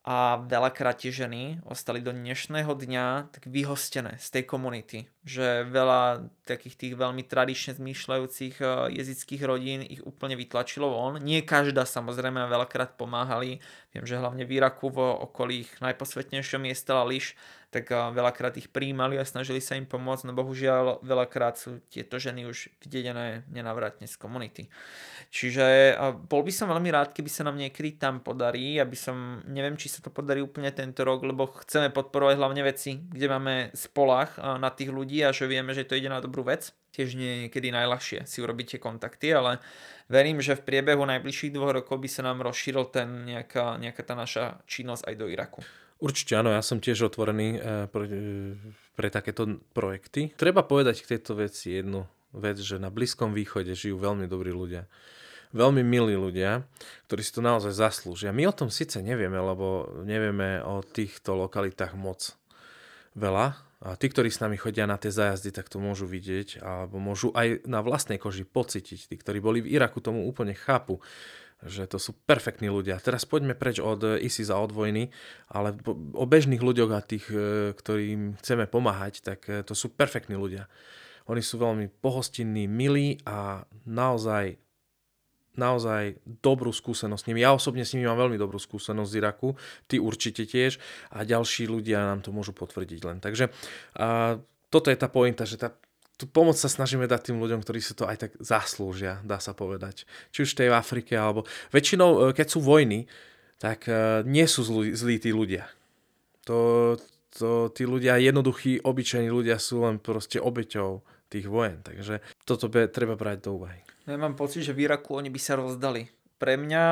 a veľakrát tie ženy ostali do dnešného dňa tak vyhostené z tej komunity. Že veľa takých tých veľmi tradične zmýšľajúcich eh, jezických rodín ich úplne vytlačilo von. Nie každá samozrejme veľakrát pomáhali. Viem, že hlavne v Iraku v okolí ich najposvetnejšieho miesta Liš tak veľakrát ich príjmali a snažili sa im pomôcť, no bohužiaľ veľakrát sú tieto ženy už videné nenavratne z komunity. Čiže bol by som veľmi rád, keby sa nám niekedy tam podarí, aby som, neviem, či sa to podarí úplne tento rok, lebo chceme podporovať hlavne veci, kde máme spolach na tých ľudí a že vieme, že to ide na dobrú vec. Tiež nie je niekedy najľahšie si urobiť tie kontakty, ale verím, že v priebehu najbližších dvoch rokov by sa nám rozšíril ten nejaká, nejaká tá naša činnosť aj do Iraku. Určite áno, ja som tiež otvorený eh, pre, pre takéto projekty. Treba povedať k tejto veci jednu vec, že na Blízkom východe žijú veľmi dobrí ľudia. Veľmi milí ľudia, ktorí si to naozaj zaslúžia. My o tom síce nevieme, lebo nevieme o týchto lokalitách moc veľa. A tí, ktorí s nami chodia na tie zájazdy, tak to môžu vidieť, alebo môžu aj na vlastnej koži pocítiť. Tí, ktorí boli v Iraku, tomu úplne chápu že to sú perfektní ľudia. Teraz poďme preč od ISIS a od vojny, ale o bežných ľuďoch a tých, e, ktorým chceme pomáhať, tak e, to sú perfektní ľudia. Oni sú veľmi pohostinní, milí a naozaj naozaj dobrú skúsenosť s nimi. Ja osobne s nimi mám veľmi dobrú skúsenosť z Iraku, ty určite tiež a ďalší ľudia nám to môžu potvrdiť len. Takže a, toto je tá pointa, že tá tú pomoc sa snažíme dať tým ľuďom, ktorí si to aj tak zaslúžia, dá sa povedať. Či už tej v Afrike, alebo väčšinou, e, keď sú vojny, tak e, nie sú zlí, zlí tí ľudia. To, to, tí ľudia, jednoduchí, obyčajní ľudia sú len proste obeťou tých vojen. Takže toto be, treba brať do úvahy. Ja mám pocit, že v Iraku oni by sa rozdali. Pre mňa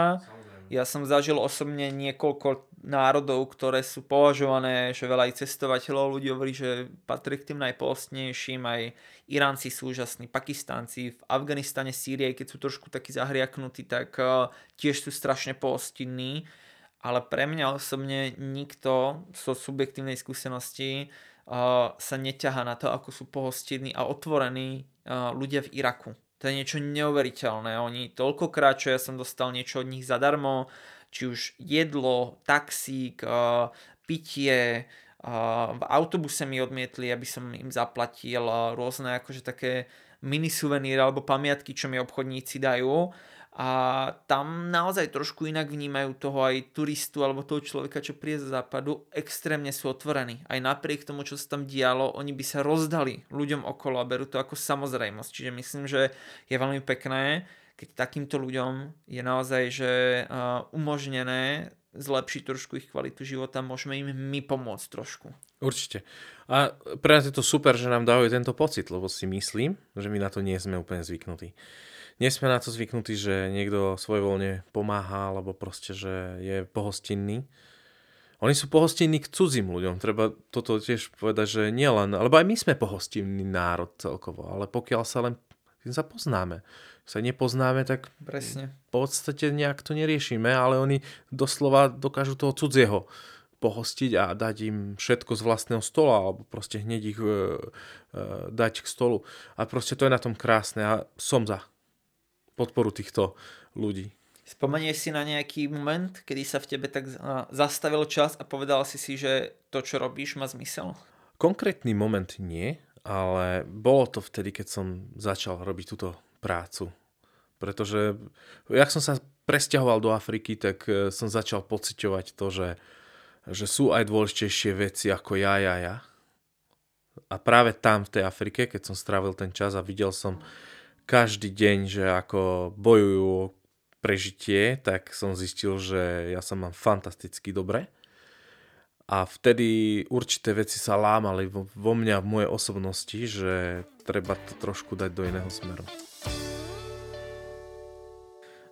ja som zažil osobne niekoľko národov, ktoré sú považované, že veľa aj cestovateľov ľudí hovorí, že patrí k tým najpostnejším, aj Iránci sú úžasní, Pakistánci, v Afganistane, Sýrie, keď sú trošku takí zahriaknutí, tak uh, tiež sú strašne pohostinní, ale pre mňa osobne nikto zo so subjektívnej skúsenosti uh, sa neťaha na to, ako sú pohostinní a otvorení uh, ľudia v Iraku to je niečo neuveriteľné. Oni toľkokrát, čo ja som dostal niečo od nich zadarmo, či už jedlo, taxík, pitie, v autobuse mi odmietli, aby som im zaplatil rôzne akože také mini suveníry alebo pamiatky, čo mi obchodníci dajú a tam naozaj trošku inak vnímajú toho aj turistu alebo toho človeka, čo príde z západu, extrémne sú otvorení. Aj napriek tomu, čo sa tam dialo, oni by sa rozdali ľuďom okolo a berú to ako samozrejmosť. Čiže myslím, že je veľmi pekné, keď takýmto ľuďom je naozaj že umožnené zlepšiť trošku ich kvalitu života, môžeme im my pomôcť trošku. Určite. A pre nás je to super, že nám dávajú tento pocit, lebo si myslím, že my na to nie sme úplne zvyknutí nie sme na to zvyknutí, že niekto svojvoľne pomáha, alebo proste, že je pohostinný. Oni sú pohostinní k cudzím ľuďom. Treba toto tiež povedať, že nie len, alebo aj my sme pohostinný národ celkovo, ale pokiaľ sa len sa poznáme. Sa nepoznáme, tak Presne. v podstate nejak to neriešime, ale oni doslova dokážu toho cudzieho pohostiť a dať im všetko z vlastného stola alebo proste hneď ich e, e, dať k stolu. A proste to je na tom krásne a som za podporu týchto ľudí. Spomenieš si na nejaký moment, kedy sa v tebe tak zastavil čas a povedal si si, že to, čo robíš, má zmysel? Konkrétny moment nie, ale bolo to vtedy, keď som začal robiť túto prácu. Pretože jak som sa presťahoval do Afriky, tak e, som začal pociťovať to, že, že sú aj dôležitejšie veci ako ja, ja, ja. A práve tam v tej Afrike, keď som strávil ten čas a videl som, každý deň, že ako bojujú o prežitie, tak som zistil, že ja sa mám fantasticky dobre. A vtedy určité veci sa lámali vo, mňa, v mojej osobnosti, že treba to trošku dať do iného smeru.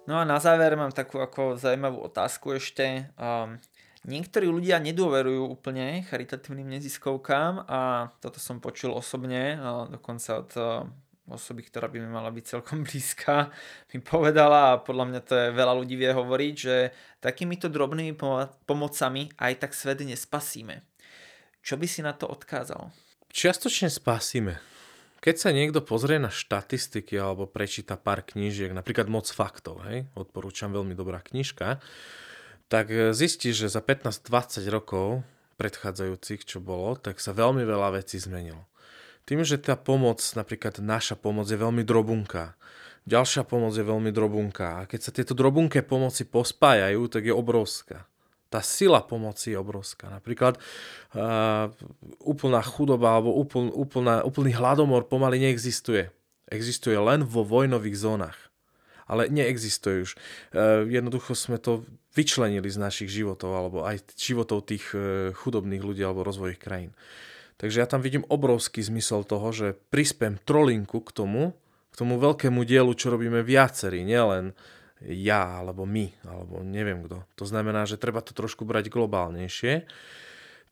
No a na záver mám takú ako zaujímavú otázku ešte. Um, niektorí ľudia nedôverujú úplne charitatívnym neziskovkám a toto som počul osobne, dokonca od osoby, ktorá by mi mala byť celkom [LAUGHS] blízka, mi povedala a podľa mňa to je veľa ľudí vie hovoriť, že takýmito drobnými pomocami aj tak svet nespasíme. Čo by si na to odkázal? čiastočne spasíme. Keď sa niekto pozrie na štatistiky alebo prečíta pár knížiek, napríklad Moc faktov, hej, odporúčam veľmi dobrá knižka, tak zistí, že za 15-20 rokov predchádzajúcich, čo bolo, tak sa veľmi veľa vecí zmenilo. Tým, že tá pomoc, napríklad naša pomoc je veľmi drobunká, ďalšia pomoc je veľmi drobunká a keď sa tieto drobunké pomoci pospájajú, tak je obrovská tá sila pomoci je obrovská. Napríklad uh, úplná chudoba alebo úpln, úplná, úplný hladomor pomaly neexistuje. Existuje len vo vojnových zónach. Ale neexistuje už. Uh, jednoducho sme to vyčlenili z našich životov alebo aj životov tých uh, chudobných ľudí alebo rozvojových krajín. Takže ja tam vidím obrovský zmysel toho, že prispiem trolinku k tomu, k tomu veľkému dielu, čo robíme viacerí, nielen uh, ja, alebo my, alebo neviem kto. To znamená, že treba to trošku brať globálnejšie.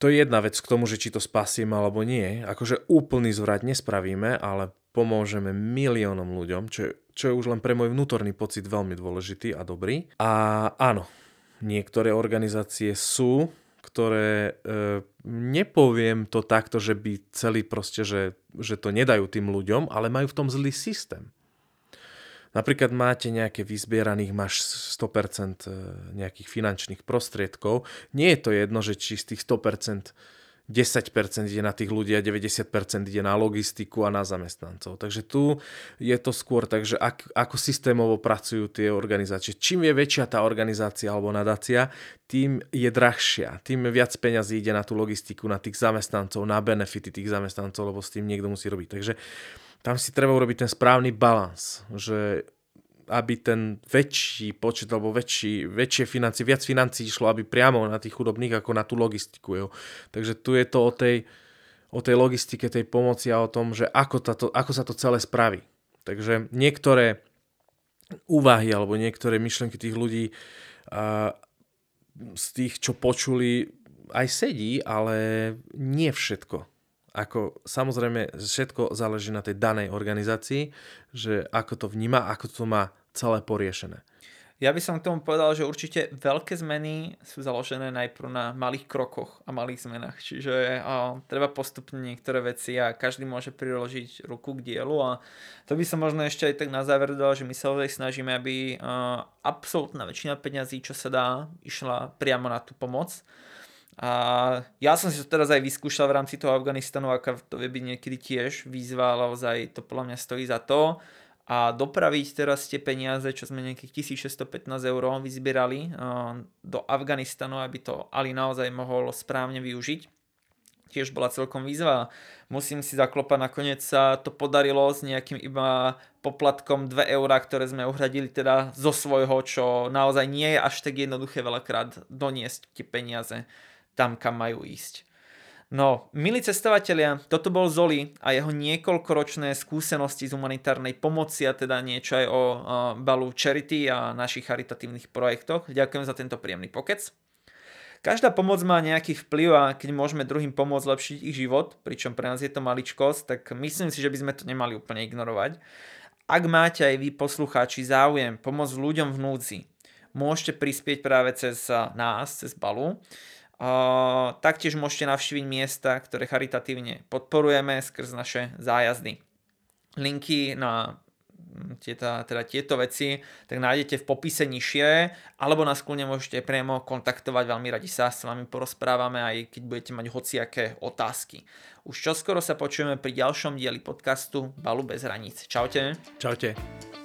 To je jedna vec k tomu, že či to spasíme alebo nie. Akože úplný zvrat nespravíme, ale pomôžeme miliónom ľuďom, čo je, čo je už len pre môj vnútorný pocit veľmi dôležitý a dobrý. A áno, niektoré organizácie sú, ktoré e, nepoviem to takto, že by celý proste, že, že to nedajú tým ľuďom, ale majú v tom zlý systém. Napríklad máte nejaké vyzbieraných, máš 100% e, nejakých finančných prostriedkov. Nie je to jedno, že či z tých 100% 10% ide na tých ľudí a 90% ide na logistiku a na zamestnancov. Takže tu je to skôr tak, že ak, ako systémovo pracujú tie organizácie. Čím je väčšia tá organizácia alebo nadácia, tým je drahšia, tým viac peňazí ide na tú logistiku, na tých zamestnancov, na benefity tých zamestnancov, lebo s tým niekto musí robiť. Takže tam si treba urobiť ten správny balans, že aby ten väčší počet alebo väčší, väčšie financie, viac financí išlo, aby priamo na tých chudobných ako na tú logistiku. Jo. Takže tu je to o tej, o tej logistike, tej pomoci a o tom, že ako, tato, ako sa to celé spraví. Takže niektoré úvahy alebo niektoré myšlenky tých ľudí a, z tých, čo počuli, aj sedí, ale nie všetko ako samozrejme všetko záleží na tej danej organizácii, že ako to vníma, ako to má celé poriešené. Ja by som k tomu povedal, že určite veľké zmeny sú založené najprv na malých krokoch a malých zmenách. Čiže a, treba postupne niektoré veci a každý môže priložiť ruku k dielu a to by som možno ešte aj tak na záver dal, že my sa ozaj snažíme, aby a, absolútna väčšina peňazí, čo sa dá, išla priamo na tú pomoc a ja som si to teraz aj vyskúšal v rámci toho Afganistanu, aká to vie byť niekedy tiež výzva, ale ozaj to podľa mňa stojí za to. A dopraviť teraz tie peniaze, čo sme nejakých 1615 eur vyzbierali do Afganistanu, aby to Ali naozaj mohol správne využiť. Tiež bola celkom výzva. Musím si zaklopať, nakoniec sa to podarilo s nejakým iba poplatkom 2 eurá, ktoré sme uhradili teda zo svojho, čo naozaj nie je až tak jednoduché veľakrát doniesť tie peniaze tam, kam majú ísť. No, milí cestovatelia, toto bol Zoli a jeho niekoľkoročné skúsenosti z humanitárnej pomoci a teda niečo aj o uh, balu Charity a našich charitatívnych projektoch. Ďakujem za tento príjemný pokec. Každá pomoc má nejaký vplyv a keď môžeme druhým pomôcť lepšiť ich život, pričom pre nás je to maličkosť, tak myslím si, že by sme to nemali úplne ignorovať. Ak máte aj vy poslucháči záujem pomôcť ľuďom v núdzi, môžete prispieť práve cez nás, cez balu taktiež môžete navštíviť miesta, ktoré charitatívne podporujeme skrz naše zájazdy. Linky na mm, tieto, teda tieto veci, tak nájdete v popise nižšie, alebo nás kľudne môžete priamo kontaktovať, veľmi radi sa s vami porozprávame, aj keď budete mať hociaké otázky. Už čoskoro sa počujeme pri ďalšom dieli podcastu Balu bez hraníc. Čaute. Čaute.